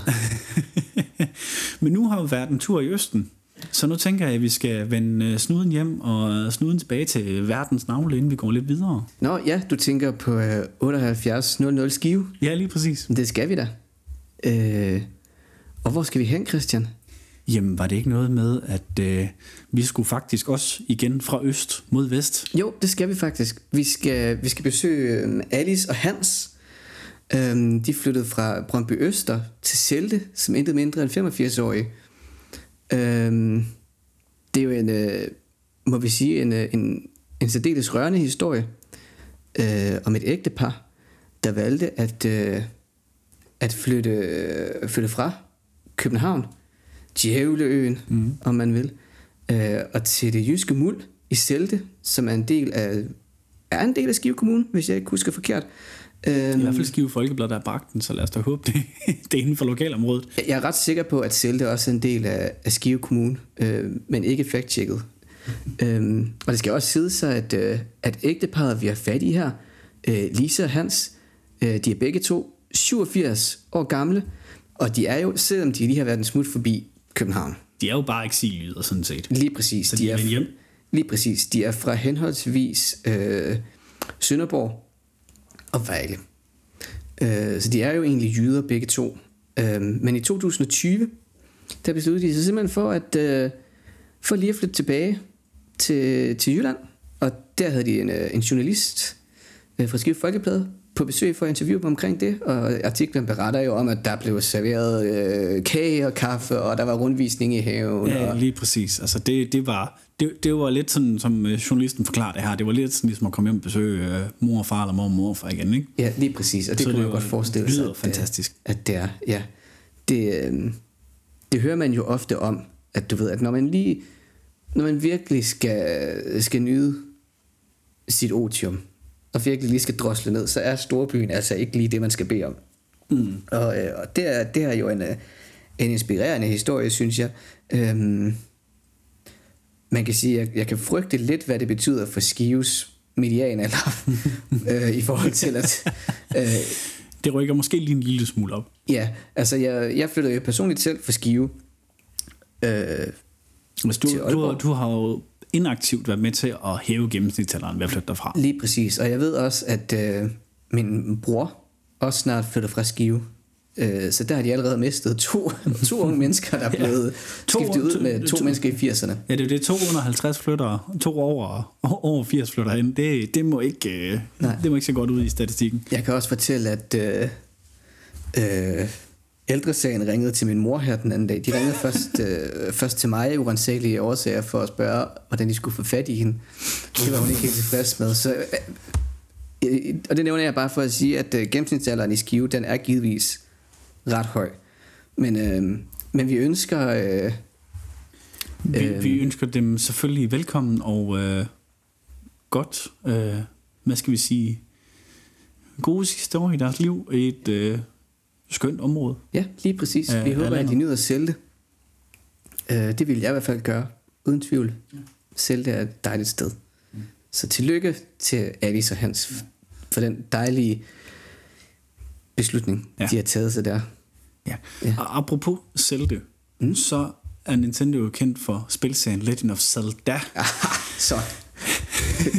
Men nu har vi været en tur i Østen, så nu tænker jeg, at vi skal vende øh, snuden hjem og snuden tilbage til verdens navle, inden vi går lidt videre. Nå ja, du tænker på uh, 7800 skive. Ja, lige præcis. Det skal vi da. Øh, og hvor skal vi hen, Christian? Jamen, var det ikke noget med, at øh, vi skulle faktisk også igen fra øst mod vest? Jo, det skal vi faktisk. Vi skal, vi skal besøge øhm, Alice og Hans. Øhm, de flyttede fra Brøndby Øster til Selde, som intet mindre end 85-årige. Øhm, det er jo en, øh, må vi sige, en, øh, en, en særdeles rørende historie øh, om et ægtepar, der valgte at, øh, at flytte, øh, flytte fra København, Djævleøen, mm. om man vil, øh, og til det jyske muld i Selde, som er en del af, er en del af Skive Kommune, hvis jeg ikke husker forkert. I hvert fald Skive Folkeblad, der er bragt den, så lad os da håbe, det, det er inden for lokalområdet. Jeg- er ret sikker på, at Selde også er en del af, af Skive Kommune, øh, men ikke fact-checket. Øhm, og det skal også sige sig, at, øh, at ægteparret, vi har fat i her, øh, Lisa og Hans, øh, de er begge to 87 år gamle, og de er jo, selvom de lige har været en smut forbi København, De er jo bare eksillyder, sådan set. lige præcis, Så de er vendt hjem. lige præcis, de er fra henholdsvis øh, Sønderborg og Vejle. Øh, så de er jo egentlig jyder begge to. Øh, men i 2020, der besluttede de sig simpelthen for at øh, for lige at flytte tilbage til, til Jylland. Og der havde de en, øh, en journalist øh, fra Skive Folkeblad på besøg for at interviewe dem omkring det, og artiklen beretter jo om, at der blev serveret øh, kage og kaffe, og der var rundvisning i haven. Ja, og, lige præcis. Altså, det, det, var, det, det var lidt sådan, som øh, journalisten forklarer det her, det var lidt sådan ligesom at komme hjem og besøge øh, mor og far, eller mor og morfar igen, ikke? Ja, lige præcis, og det Så kunne det man godt forestille sig. lyder at, øh, fantastisk. At det er, ja. Det, øh, det hører man jo ofte om, at du ved, at når man lige, når man virkelig skal, skal nyde sit otium, og virkelig lige skal drosle ned, så er storbyen altså ikke lige det, man skal bede om. Mm. Og, øh, og det, er, det er jo en, øh, en inspirerende historie, synes jeg. Øhm, man kan sige, at jeg, jeg kan frygte lidt, hvad det betyder for Skives medianalder, øh, i forhold til at... Øh, Det rykker måske lige en lille smule op. ja, altså jeg, jeg flyttede jo personligt selv fra Skive. Øh, Hvis du, du, du har jo inaktivt været med til at hæve gennemsnitsalderen ved at flytte derfra. lige præcis, og jeg ved også, at øh, min bror også snart flytter fra Skive. Øh, så der har de allerede mistet to, to unge mennesker, der er blevet To- skiftet ud to- med to to- mennesker i 80'erne. Ja, det er det, 250 flytter, to over, over 80 flytter ind. Det, det, må ikke, øh, det må ikke se godt ud i statistikken. Jeg kan også fortælle, at øh, øh, ældresagen ringede til min mor her den anden dag. De ringede først, øh, først til mig af urensagelige årsager for at spørge, hvordan de skulle få fat i hende. Det var hun ikke helt tilfreds med. Så, øh, øh, og det nævner jeg bare for at sige, at øh, gennemsnitsalderen i Skive, den er givetvis ret høj. Men, øh, men vi ønsker... Øh, Vi, Øhm. vi ønsker dem selvfølgelig velkommen og øh, godt, øh, hvad skal vi sige, gode sidste år i deres liv i et øh, skønt område. Ja, lige præcis. Øh, Vi håber, at de nyder at sælge det. Øh, det vil jeg i hvert fald gøre, uden tvivl. Sælge det er et dejligt sted. Så tillykke til Alice og Hans f- for den dejlige beslutning, Ja. ja. de har taget sig der. Ja. Ja. Og apropos Zelda, mm. så er Nintendo jo kendt for spilserien Legend of Zelda. Så,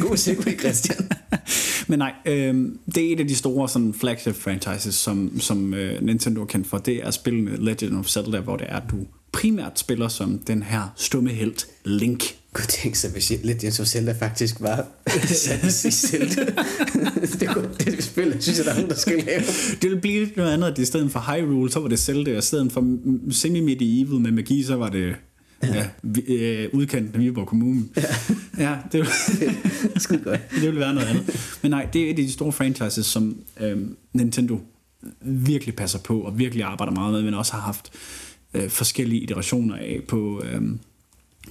god segway, Christian. Men nej, øh, det er et af de store sådan, flagship franchises, som, som øh, Nintendo er kendt for. Det er spillene Legend of Zelda, hvor det er, at du primært spiller som den her stumme helt Link. Kunne tænke sig, hvis Legends of Zelda faktisk var sat i Zelda. det, kunne, det spil, synes jeg, der er nogen, der skal lave. Det ville blive noget andet, at i stedet for Hyrule, så var det Zelda, og i stedet for semi-medieval med magi, så var det ja, vi- øh, udkanten af Viborg Kommune. Ja, ja det, ville, Skide godt. det ville være noget andet. Men nej, det er et af de store franchises, som øh, Nintendo virkelig passer på, og virkelig arbejder meget med, men også har haft øh, forskellige iterationer af på... Øh,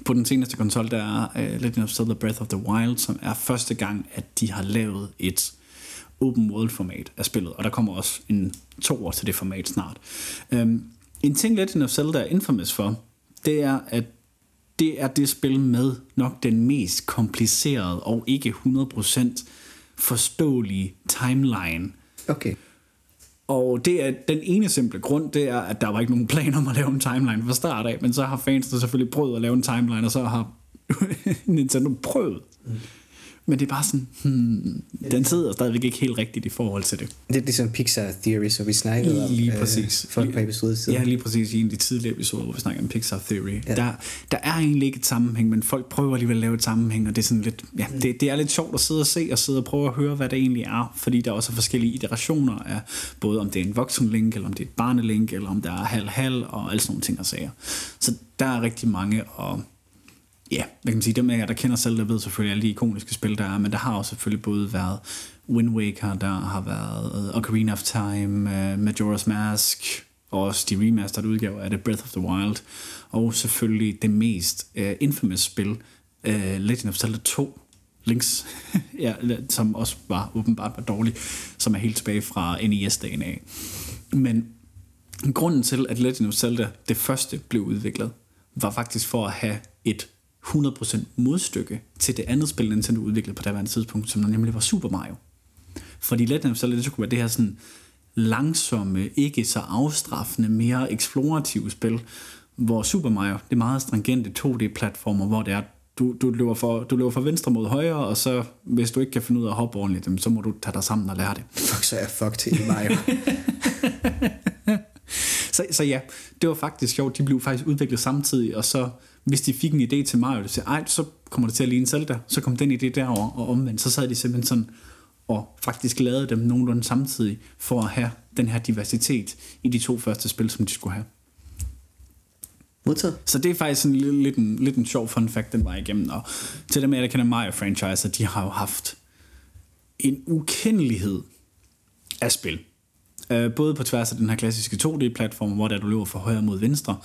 på den seneste konsol, der er uh, Legend of Zelda Breath of the Wild, som er første gang, at de har lavet et open world format af spillet, og der kommer også en to år til det format snart. Um, en ting Legend of Zelda er infamous for, det er, at det er det spil med nok den mest komplicerede og ikke 100% forståelige timeline Okay. og det er den ene simple grund, det er, at der var ikke nogen plan om at lave en timeline fra start af, men så har fansene selvfølgelig prøvet at lave en timeline, og så har Nintendo prøvet. Mm. Men det er bare sådan, hmm, den sidder stadigvæk ikke helt rigtigt i forhold til det. Det er ligesom Pixar Theory, som vi snakkede om Lige præcis. øh, for et par episoder siden. Ja, lige præcis i en af de tidligere episoder, hvor vi snakker om Pixar Theory. Ja. Der, der er egentlig ikke et sammenhæng, men folk prøver alligevel at lave et sammenhæng, og det er sådan lidt, ja, det, det er lidt sjovt at sidde og se, og sidde og prøve at høre, hvad det egentlig er, fordi der også er forskellige iterationer af, både om det er en voksenlink, eller om det er et barnelink, eller om der er halv-halv, og alle sådan nogle ting og sager. Så der er rigtig mange, og ja, hvad kan man sige, dem af jer, der kender selv, der ved selvfølgelig alle de ikoniske spil, der er, men der har også selvfølgelig både været Wind Waker, der har været øh, Ocarina of Time, uh, Majora's Mask, og også de remastered udgaver af det, Breath of the Wild, og selvfølgelig det mest uh, infamous spil, uh, Legend of Zelda 2, Links, ja, som også var åbenbart var dårlig, som er helt tilbage fra NES-dagen af. Men grunden til, at Legend of Zelda, det første, blev udviklet, var faktisk for at have et 100% modstykke til det andet spil, Nintendo udviklede på daværende tidspunkt, som nemlig var Super Mario. Fordi Legend of Zelda, det skulle være det her sådan langsomme, ikke så afstraffende, mere eksplorative spil, hvor Super Mario, det er meget stringente 2D-platformer, hvor det er, du, du, løber for, du løber fra venstre mod højre, og så hvis du ikke kan finde ud af at hoppe ordentligt, så må du tage dig sammen og lære det. Fuck, så er jeg fucked i Mario. Så, så ja, det var faktisk sjovt. De blev faktisk udviklet samtidig, og så hvis de fik en idé til Mario, så ej, så kommer det til at ligne Zelda, så kom den idé derover og omvendt, så sad de simpelthen sådan og faktisk lavede dem nogenlunde samtidig for at have den her diversitet i de to første spil, som de skulle have. Modtaget. Så det er faktisk sådan lidt, lidt, en, lidt en sjov fun fact, den var igennem. Og til dem, jer, der kender Mario-franchiser, de har jo haft en ukendelighed af spil. Uh, både på tværs af den her klassiske 2D-platform, hvor der du løber fra højre mod venstre,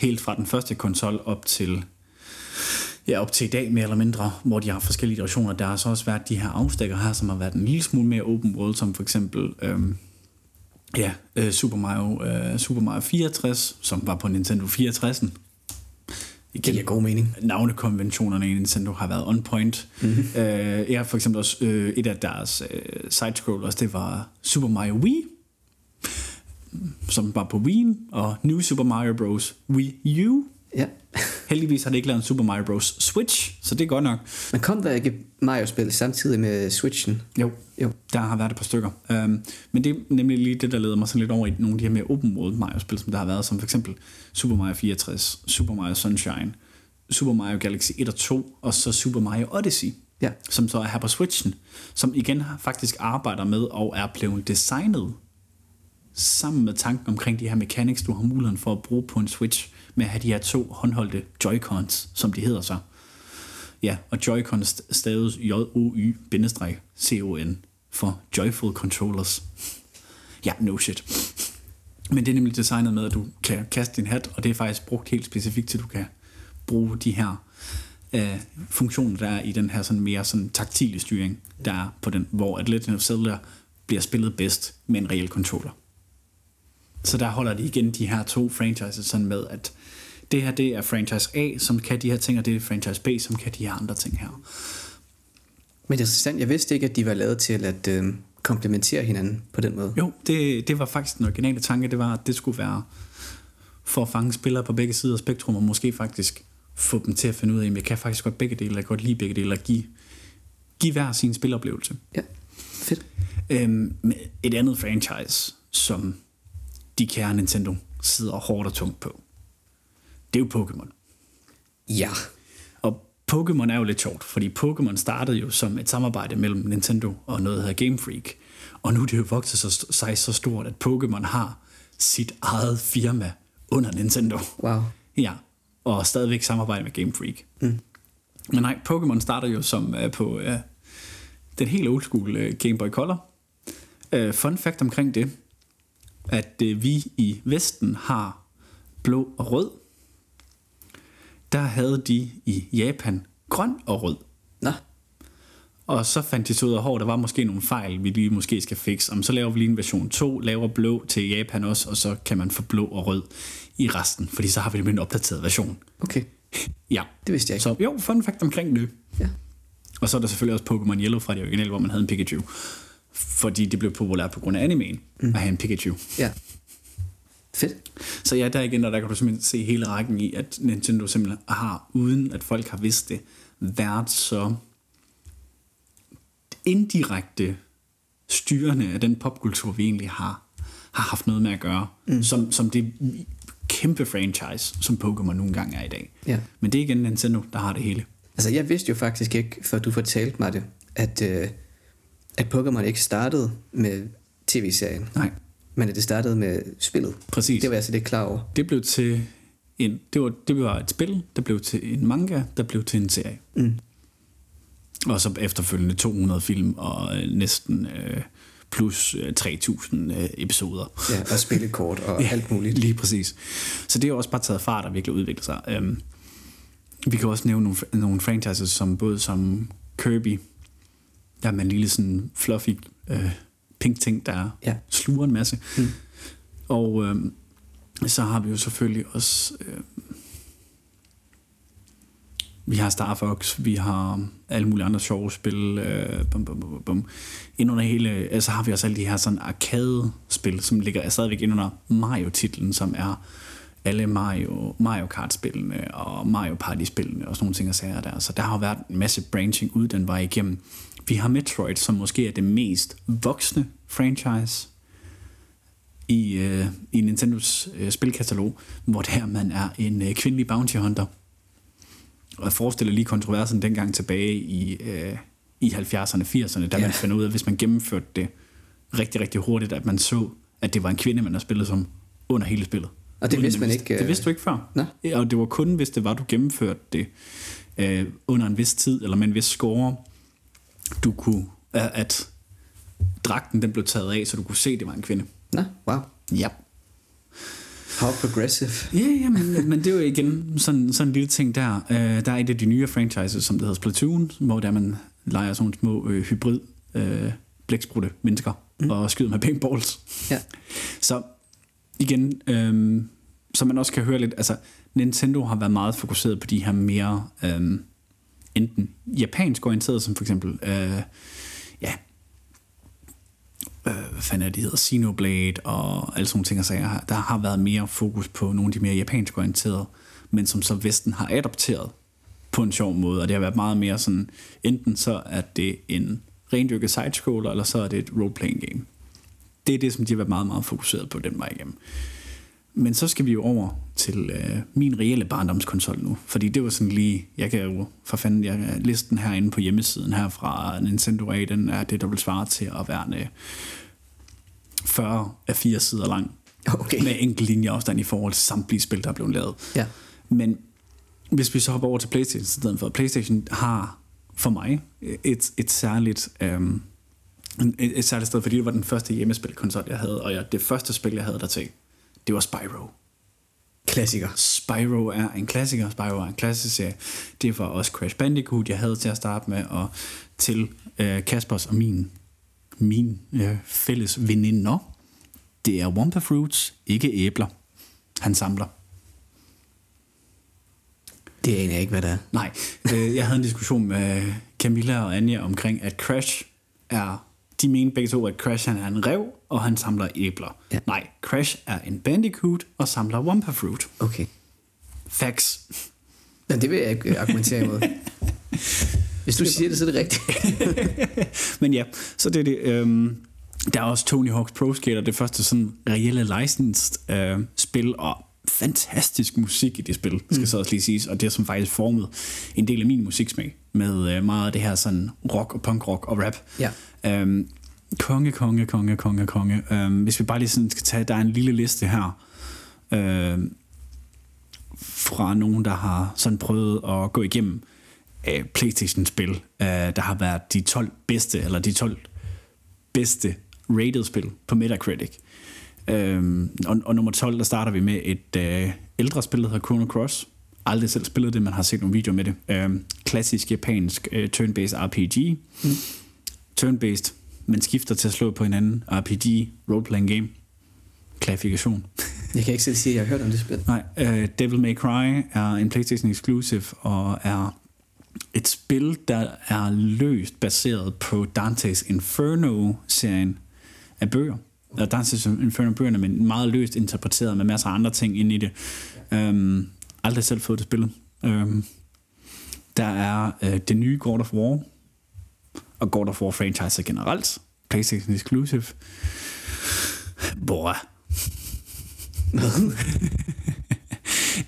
helt fra den første konsol op til ja, op til i dag mere eller mindre, hvor de har forskellige iterationer. Der har så også været de her afstikker her, som har været en lille smule mere open world, som for eksempel øhm, ja, øh, Super, Mario, øh, Super Mario 64, som var på Nintendo 64'en. Det giver god mening. Navnekonventionerne i Nintendo har været on point. Mm-hmm. Øh, jeg har for eksempel også øh, et af deres øh, side-scrollers, det var Super Mario Wii, som var på Wii, og New Super Mario Bros. Wii U. Ja. Heldigvis har det ikke lavet en Super Mario Bros. Switch, så det er godt nok. Men kom der ikke Mario-spil samtidig med Switchen? Jo, Jo. der har været et par stykker. Um, men det er nemlig lige det, der leder mig sådan lidt over i nogle af de her mere open world Mario-spil, som der har været, som for eksempel Super Mario 64, Super Mario Sunshine, Super Mario Galaxy 1 og 2, og så Super Mario Odyssey, Ja. som så er her på Switchen, som igen faktisk arbejder med og er blevet designet sammen med tanken omkring de her mechanics, du har muligheden for at bruge på en Switch, med at have de her to håndholdte Joy-Cons, som de hedder så. Ja, og Joy-Cons staves J-O-Y-C-O-N for Joyful Controllers. Ja, no shit. Men det er nemlig designet med, at du kan kaste din hat, og det er faktisk brugt helt specifikt til, at du kan bruge de her øh, funktioner, der er i den her sådan mere sådan taktile styring, der er på den, hvor at Legend of Zelda bliver spillet bedst med en reel controller. Så der holder de igen de her to franchises sådan med, at det her det er franchise A, som kan de her ting, og det er franchise B, som kan de her andre ting her. Men det er interessant, jeg vidste ikke, at de var lavet til at øh, komplementere hinanden på den måde. Jo, det, det var faktisk den originale tanke, det var, at det skulle være for at fange spillere på begge sider af spektrum, og måske faktisk få dem til at finde ud af, at jeg kan faktisk godt begge dele, jeg kan godt lide begge dele, og give, give hver sin spiloplevelse. Ja, fedt. Øhm, et andet franchise, som de kære Nintendo sidder hårdt og tungt på, det er jo Pokémon. Ja. Og Pokémon er jo lidt sjovt, fordi Pokémon startede jo som et samarbejde mellem Nintendo og noget, der hedder Game Freak. Og nu er det jo vokset så, sig så stort, at Pokémon har sit eget firma under Nintendo. Wow. Ja, og stadigvæk samarbejde med Game Freak. Mm. Men nej, Pokémon starter jo som uh, på uh, den helt old school uh, Game Boy Color. Uh, fun fact omkring det, at vi i Vesten har blå og rød. Der havde de i Japan grøn og rød. Nå, Og så fandt de så ud af, at der var måske nogle fejl, vi lige måske skal fikse. Om så laver vi lige en version 2, laver blå til Japan også, og så kan man få blå og rød i resten, fordi så har vi nemlig en opdateret version. okay. Ja. Det vidste jeg ikke. Så jo, fun fact omkring det. Ja. Og så er der selvfølgelig også Pokémon Yellow fra det originale, hvor man havde en Pikachu. Fordi det blev populært på grund af animeen mm. at have en Pikachu. Ja. Fedt. Så ja, der igen, og der kan du simpelthen se hele rækken i, at Nintendo simpelthen har, uden at folk har vidst det, været så indirekte styrende af den popkultur, vi egentlig har, har haft noget med at gøre, mm. som, som det kæmpe franchise, som Pokémon nogle gange er i dag. Ja. Men det er igen Nintendo, der har det hele. Altså, jeg vidste jo faktisk ikke, før du fortalte mig det, at, øh, at Pokémon ikke startede med tv-serien, Nej, men at det startede med spillet. præcis. Det var jeg altså lidt klar over. Det blev til en, det var, det var et spil, der blev til en manga, der blev til en serie. Mm. Og så efterfølgende 200 film og øh, næsten øh, plus øh, 3000 øh, episoder. Ja, og spillekort og ja, alt muligt. Lige præcis. Så det har også bare taget fart og virkelig udviklet sig. Øhm, vi kan også nævne nogle, nogle franchises, som både som Kirby, der man en lille sådan fluffy øh, pink ting, der Ja. sluger en masse. Mm. Og øhm, så har vi jo selvfølgelig også... Øh, vi har Star Fox, vi har alle mulige andre sjove spil. Øh, bum, bum, bum, bum. Ind under hele, altså har vi også alle de her sådan arcade-spil, som ligger stadigvæk ind under Mario-titlen, som er alle Mario, Mario Kart-spillene og Mario Party-spillene og sådan nogle ting og sager der. Så der har været en masse branching ud den vej igennem. Vi har Metroid, som måske er det mest voksne franchise i, øh, i Nintendos øh, spilkatalog, hvor der man er en øh, kvindelig bounty hunter. Og jeg forestiller lige kontroversen dengang tilbage i, øh, i 70'erne, 80'erne, da Ja. man fandt ud af, hvis man gennemførte det rigtig, rigtig hurtigt, at man så, at det var en kvinde, man har spillet som under hele spillet. Og det Uden vidste man vidste- ikke, Det øh, vidste du ikke før. Nå. Ja, Og det var kun, hvis det var, du gennemførte det øh, under en vis tid, eller med en vis score, du kunne, at, dragten den blev taget af, så du kunne se, at det var en kvinde. Nå, wow. Ja. How progressive. Ja, ja, men, men det er jo igen sådan, sådan en lille ting der. Øh, der er et af de nye franchises, som det hedder Splatoon, hvor der man leger sådan nogle små øh, hybrid øh, blæksprutte mennesker mm. og skyder med paintballs. Ja. Så igen, øhm, så man også kan høre lidt, altså Nintendo har været meget fokuseret på de her mere øhm, enten japansk orienteret, som for eksempel, øh, ja, øh, hvad fanden er det, hedder, Xenoblade og alle sådan nogle ting og sager. Der har været mere fokus på nogle af de mere japansk orienterede, men som så Vesten har adopteret på en sjov måde, og det har været meget mere sådan, enten så er det en rendyrket sidescroller, eller så er det et role-playing game. Det er det, som de har været meget, meget fokuseret på den vej igennem. Men så skal vi jo over til øh, min reelle barndomskonsol nu. Fordi det var sådan lige, jeg kan jo for fanden, jeg, listen herinde på hjemmesiden her fra Nintendo A, den er det, der vil svare til at være en, øh, 40 af 4 sider lang. Okay. Med enkelt linje afstand i forhold til samtlige spil, der er blevet lavet. Ja. Men hvis vi så hopper over til Playstation i stedet for, Playstation har for mig et, et særligt... Øhm, et, et særligt sted, fordi det var den første hjemmespilkonsol, jeg havde, og jeg, det første spil, jeg havde der til, det var Spyro. Klassiker. Spyro er en klassiker, Spyro er en klassisk serie. Det var også Crash Bandicoot, jeg havde til at starte med, og til øh, Kaspers og min, min øh, fælles veninder. Det er Wumpa Fruits, ikke æbler. Han samler. Det aner jeg ikke, hvad det er. Nej, øh, jeg havde en diskussion med Camilla og Anja omkring, at Crash er... De mener begge to, at Crash han er en rev, og han samler æbler. Ja. Nej, Crash er en bandicoot og samler Wumpa Fruit. Okay. Facts. Men det vil jeg ikke øh, argumentere imod. Hvis du siger det, så er det rigtigt. Men ja, så det er det. Øhm, der er også Tony Hawk's Pro Skater, det første sådan reelle licensed øh, spil, og fantastisk musik i det spil, skal så også lige siges, og det som faktisk formet en del af min musiksmag, med øh, meget af det her sådan rock og punk rock og rap. Ja. Øhm, konge, konge, konge, konge, konge. Øhm, hvis vi bare lige sådan skal tage, der er en lille liste her, øhm, fra nogen, der har sådan prøvet at gå igennem øh, Playstation-spil, øh, der har været de 12 bedste, eller de 12 bedste rated spil på Metacritic. Øhm, og, og nummer 12, der starter vi med et øh, ældre spil, der hedder Chrono Cross. Aldrig selv spillet det, men har set nogle videoer med det. Øhm, klassisk japansk øh, turn-based RPG. Mm. Turn-based, man skifter til at slå på hinanden. RPG, role-playing game. Klarifikation. Jeg kan ikke selv sige, at jeg har hørt om det spil. Nej, uh, Devil May Cry er en PlayStation exclusive og er et spil, der er løst baseret på Dantes Inferno-serien af bøger. Eller Dantes Inferno-bøgerne, men meget løst interpreteret med masser af andre ting ind i det. Um, aldrig selv fået det spillet. Um, der er uh, det nye God of War, og God of War franchise generelt, PlayStation Exclusive. Boah.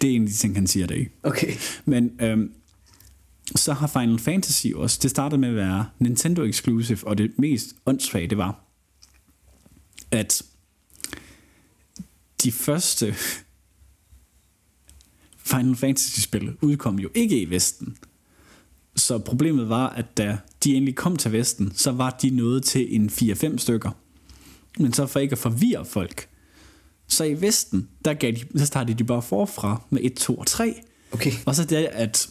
det er en af de ting, han siger det ikke. Okay. Men øhm, så har Final Fantasy også, det startede med at være Nintendo Exclusive, og det mest åndssvage, det var, at de første Final Fantasy-spil udkom jo ikke i Vesten. Så problemet var, at da de endelig kom til Vesten, så var de nået til en 4-5 stykker. Men så for ikke at forvirre folk, så i Vesten, der, gav de, så startede de bare forfra med 1, 2 og 3. Okay. Og så det, at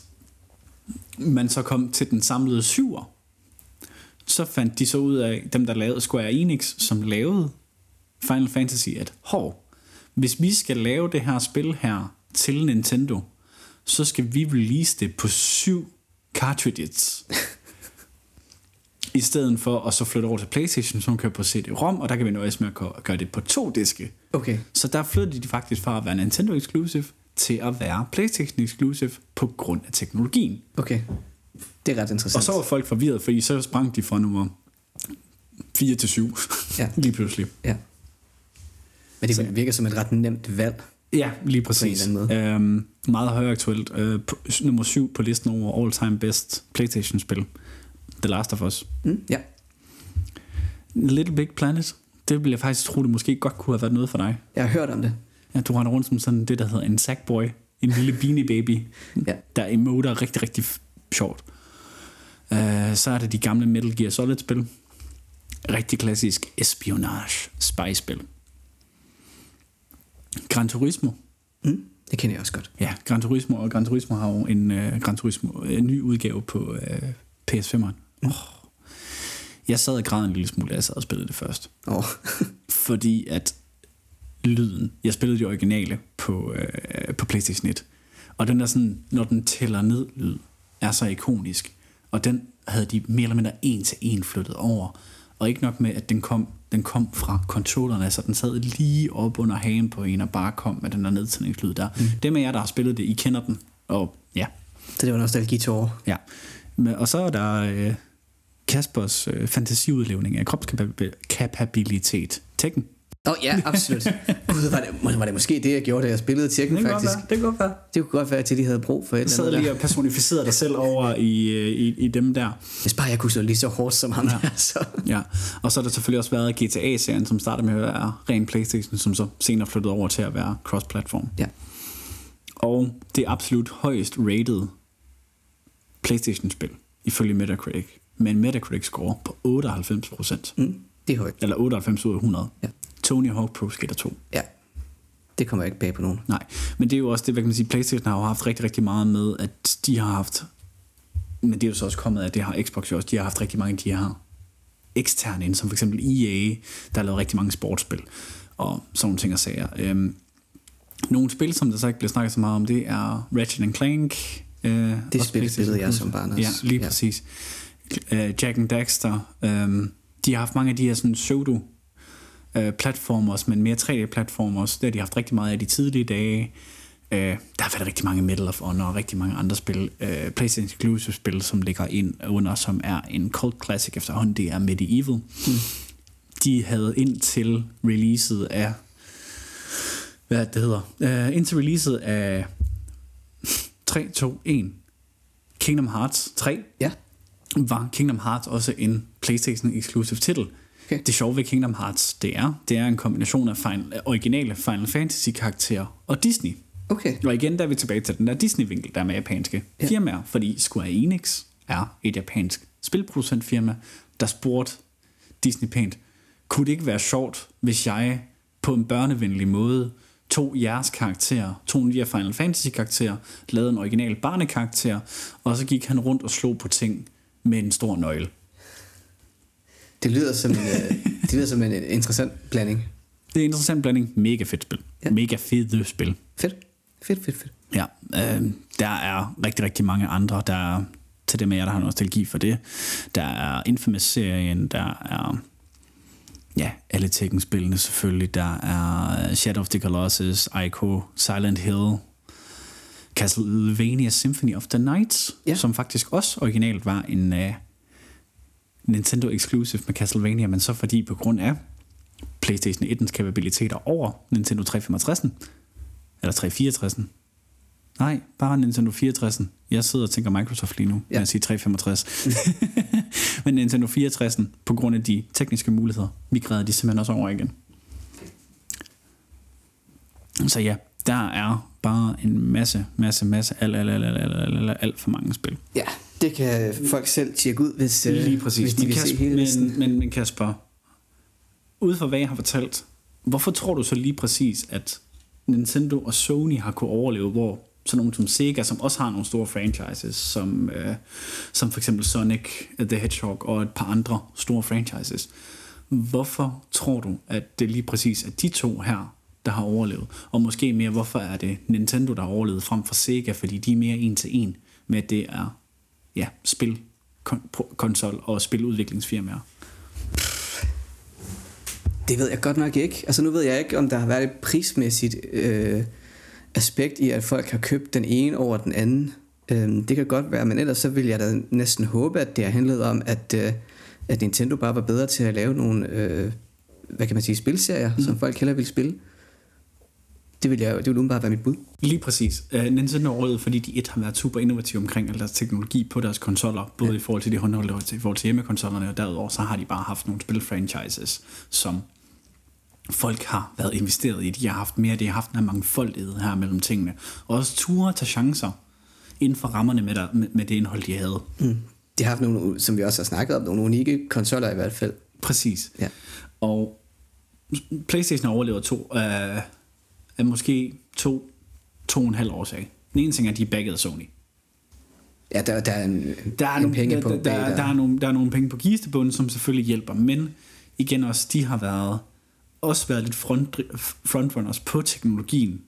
man så kom til den samlede syver, så fandt de så ud af, dem der lavede Square Enix, som lavede Final Fantasy, at hov, hvis vi skal lave det her spil her til Nintendo, så skal vi release det på syv cartridges. I stedet for at så flytte over til Playstation, som kører på CD-ROM, og der kan vi nøjes med at gøre det på to diske. Okay. Så der flyttede de faktisk fra at være Nintendo Exclusive til at være PlayStation Exclusive på grund af teknologien. Okay. Det er ret interessant. Og så var folk forvirret, fordi så sprang de fra nummer 4 til 7 Ja. lige pludselig. Ja. Men det virker som et ret nemt valg. Ja, lige På præcis. en eller Øhm, meget højaktuelt. Øh, på, nummer 7 på listen over all-time best PlayStation-spil. The Last of Us. Mm, ja. Little Big Planet. Det ville jeg faktisk tro, det måske godt kunne have været noget for dig. Jeg har hørt om det. Ja, du render rundt som sådan det, der hedder en sackboy. En lille beanie baby. Ja. Der emoter rigtig, rigtig sjovt. Uh, så er det de gamle Metal Gear Solid-spil. Rigtig klassisk espionage spy-spil. Gran Turismo. Mm, det kender jeg også godt. Ja, Gran Turismo, og Gran Turismo har jo en uh, Gran Turismo, en ny udgave på uh, PS5'eren. Oh. Jeg sad og græd en lille smule, da jeg sad og spillede det først. Oh. fordi at lyden, jeg spillede de originale på, øh, på Playstation 1, og den der sådan, når den tæller ned lyd, er så ikonisk, og den havde de mere eller mindre en til en flyttet over, og ikke nok med, at den kom, den kom fra controllerne, så den sad lige op under hagen på en, og bare kom med den der nedtændingslyd der. Mm. Dem af jer, der har spillet det, I kender den, og ja, Så det var nostalgi til år. ja. Og så er der øh, Kaspers øh, fantasiudlevning af kropskapabilitet. Tekken. Åh oh, ja, absolut. Gud, var det, var det måske det, jeg gjorde, da jeg spillede Tekken, faktisk? Det kan godt være. Det kunne godt være, at de havde brug for et eller sad andet lige der. og personificerede dig selv over i, øh, i, i dem der. Hvis bare jeg kunne slå lige så hårdt som ham ja. så... Ja. Og så har der selvfølgelig også været GTA-serien, som startede med at være ren Playstation, som så senere flyttede over til at være cross-platform. Ja. Og det absolut højst rated Playstation-spil, ifølge Metacritic, med en Metacritic-score på 98%. Mm, det er højt. Eller 98 ud af 100. Ja. Tony Hawk Pro Skater 2. Ja. Det kommer ikke bag på nogen. Nej, men det er jo også det, hvad kan man sige, Playstation har jo haft rigtig, rigtig meget med, at de har haft, men det er jo så også kommet af, det har Xbox jo også, de har haft rigtig mange af de her eksterne ind, som for eksempel EA, der har lavet rigtig mange sportsspil, og sådan nogle ting og sager. Øhm, nogle spil, som der så ikke bliver snakket så meget om, det er Ratchet Clank. Øh, Det spil spillede jeg som barn Ja, også. lige Ja. præcis. Øh, Jack and Daxter. øhm, de har haft mange af de her sådan pseudo øh, platformers, men mere 3D-platformers. Det har de haft rigtig meget af de tidlige dage. Øh, der har været rigtig mange Medal of Honor og rigtig mange andre spil. Øh, PlayStation Exclusive spil, som ligger ind under, som er en cult classic efterhånden, det er Medieval. Mm. De havde indtil releaset af hvad det hedder, uh, indtil releaset af 3, 2, 1 Kingdom Hearts 3 Ja. var Kingdom Hearts også en PlayStation exclusive titel. Det sjove ved Kingdom Hearts, det er, det er en kombination af final, originale Final Fantasy karakterer og Disney. Okay. Og igen der er vi tilbage til den der Disney-vinkel, der er med japanske Ja. ja. firmaer, fordi Square Enix er et japansk spilproducentfirma, der spurgte Disney pænt, kunne det ikke være sjovt, hvis jeg på en børnevenlig måde tog jeres karakterer, tog de her Final Fantasy karakterer, lavede en original barnekarakter, og så gik han rundt og slog på ting med en stor nøgle. Det lyder som en, øh, det lyder som en øh, interessant blanding. Det er en interessant blanding. Mega fedt spil. Ja. Mega fede spil. Fedt. Fedt, fedt, fedt. Ja, øh, der er rigtig, rigtig mange andre, der er til dem af jer, der har nostalgi for det. Der er Infamous-serien, der er ja, alle Tekken-spillene selvfølgelig. Der er Shadow of the Colossus, Ico, Silent Hill, Castlevania Symphony of the Night, Ja. som faktisk også originalt var en uh, Nintendo Exclusive med Castlevania, men så fordi på grund af PlayStation 1's kapabiliteter over Nintendo 365'en, eller 364'en, Nej, bare Nintendo 64'en. Jeg sidder og tænker Microsoft lige nu, ja. når jeg siger 365. Men Nintendo 64'en, på grund af de tekniske muligheder, migrerede de simpelthen også over igen. Så ja, der er bare en masse, masse, masse, alt, alt, alt, alt, alt, alt, alt for mange spil. Ja, det kan folk selv tjekke ud, hvis, øh, Lige præcis. hvis de men, vil se hele listen. men, men, men Kasper, ud fra hvad jeg har fortalt, hvorfor tror du så lige præcis, at Nintendo og Sony har kunne overleve, hvor sådan nogle som Sega, som også har nogle store franchises, som, øh, som for eksempel Sonic the Hedgehog og et par andre store franchises. Hvorfor tror du, at det lige præcis er de to her, der har overlevet? Og måske mere, hvorfor er det Nintendo, der har overlevet frem for Sega, fordi de er mere en til en med, at det er ja, spil, kon- konsol og spiludviklingsfirmaer. Det ved jeg godt nok ikke. Altså nu ved jeg ikke, om der har været et prismæssigt øh, aspekt i, at folk har købt den ene over den anden. Øhm, det kan godt være, men ellers så vil jeg da næsten håbe, at det har handlet om, at, øh, at Nintendo bare var bedre til at lave nogle, øh, hvad kan man sige, spilserier, mm. som folk hellere vil spille. Det vil, jeg, det vil umiddelbart være mit bud. Lige præcis. Uh, Nintendo overlevede, fordi de et har været super innovative omkring al deres teknologi på deres konsoller, både ja. i forhold til de håndholdte og i forhold til hjemmekonsollerne, og derudover så har de bare haft nogle spilfranchises, som folk har været investeret i. De har haft mere, de har haft en mangfoldighed her mellem tingene. Og også ture at tage chancer inden for rammerne med, der, med, med det indhold, de havde. Mm. De har haft nogle, som vi også har snakket om, nogle unikke konsoller i hvert fald. Præcis. Ja. Og Playstation overlever to af, af måske to, to og en halv årsag. Den ene ting er, at de er backet af Sony. Ja, der, der er en, Der er, en nogle, penge der, på der, bag der, der, er nogle, der er nogle penge på kistebunden, som selvfølgelig hjælper, men igen også, de har været også været lidt front, frontrunners på teknologien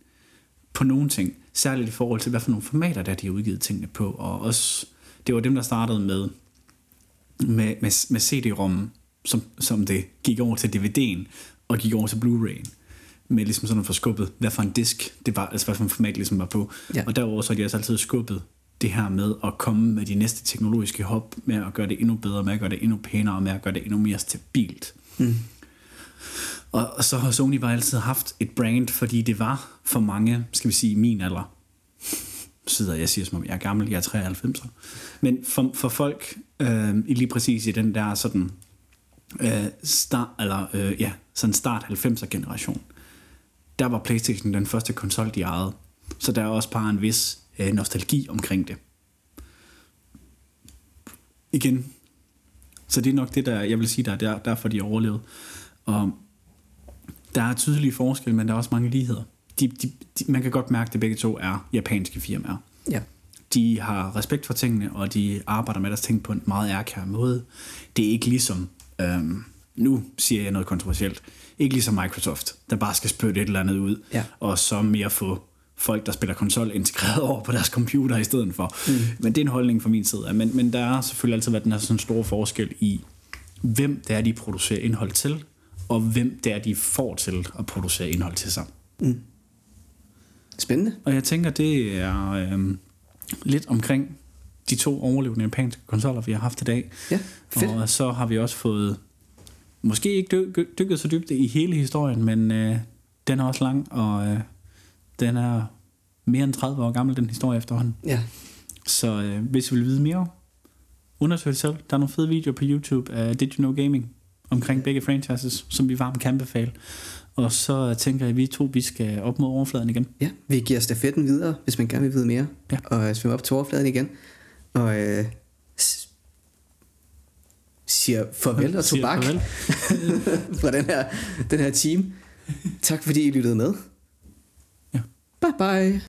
på nogle ting, særligt i forhold til, hvad for nogle formater, der de har udgivet tingene på, og også, det var dem, der startede med, med, med, med CD-ROM, som, som det gik over til DVD'en, og gik over til Blu-ray'en, med ligesom sådan for skubbet, hvad for en disk det var, altså hvad for en format ligesom var på, Ja. og derover så har de altså altid skubbet det her med at komme med de næste teknologiske hop, med at gøre det endnu bedre, med at gøre det endnu pænere, med at gøre det endnu mere stabilt. Mm. Og, og så har Sony bare altid haft et brand, fordi det var for mange, skal vi sige, min alder. Sidder jeg siger, som om jeg er gammel, jeg er 93. Men for, for folk, øh, lige præcis i den der sådan, øh, start, eller, øh, ja, sådan start 90'er generation, der var Playstation den første konsol, de ejede. Så der er også bare en vis øh, nostalgi omkring det. Igen. Så det er nok det, der, jeg vil sige, der er der, derfor de overlevede. Og der er tydelige forskelle, men der er også mange ligheder. De, de, de, man kan godt mærke, at det begge to er japanske firmaer. Ja. De har respekt for tingene, og de arbejder med deres ting på en meget ærkær måde. Det er ikke ligesom, øhm, nu siger jeg noget kontroversielt, ikke ligesom Microsoft, der bare skal spytte et eller andet ud, Ja. og så mere få folk, der spiller konsol, integreret over på deres computer i stedet for. Mm. Men det er en holdning fra min side. Men, men der har selvfølgelig altid været den her sådan store forskel i, hvem det er, de producerer indhold til, og hvem det er, de får til at producere indhold til sig. Spændende. Og jeg tænker, det er øhm, lidt omkring de to overlevende japanske konsoller, vi har haft i dag. Ja, fedt. Og så har vi også fået, måske ikke dy- dykket så dybt i hele historien, men øh, den er også lang, og øh, den er mere end 30 år gammel, den historie efterhånden. Ja. Så øh, hvis du vil vide mere, undersøg det selv. Der er nogle fede videoer på YouTube af Did You Know Gaming omkring begge franchises, som vi varmt kan anbefale. Og så tænker jeg, at vi to vi skal op mod overfladen igen. Ja, vi giver stafetten videre, hvis man gerne vil vide mere. Ja. Og øh, svømmer op til overfladen igen. Og øh, siger farvel og tobak farvel. fra den her, den her team. Tak fordi I lyttede med. Ja. Bye bye.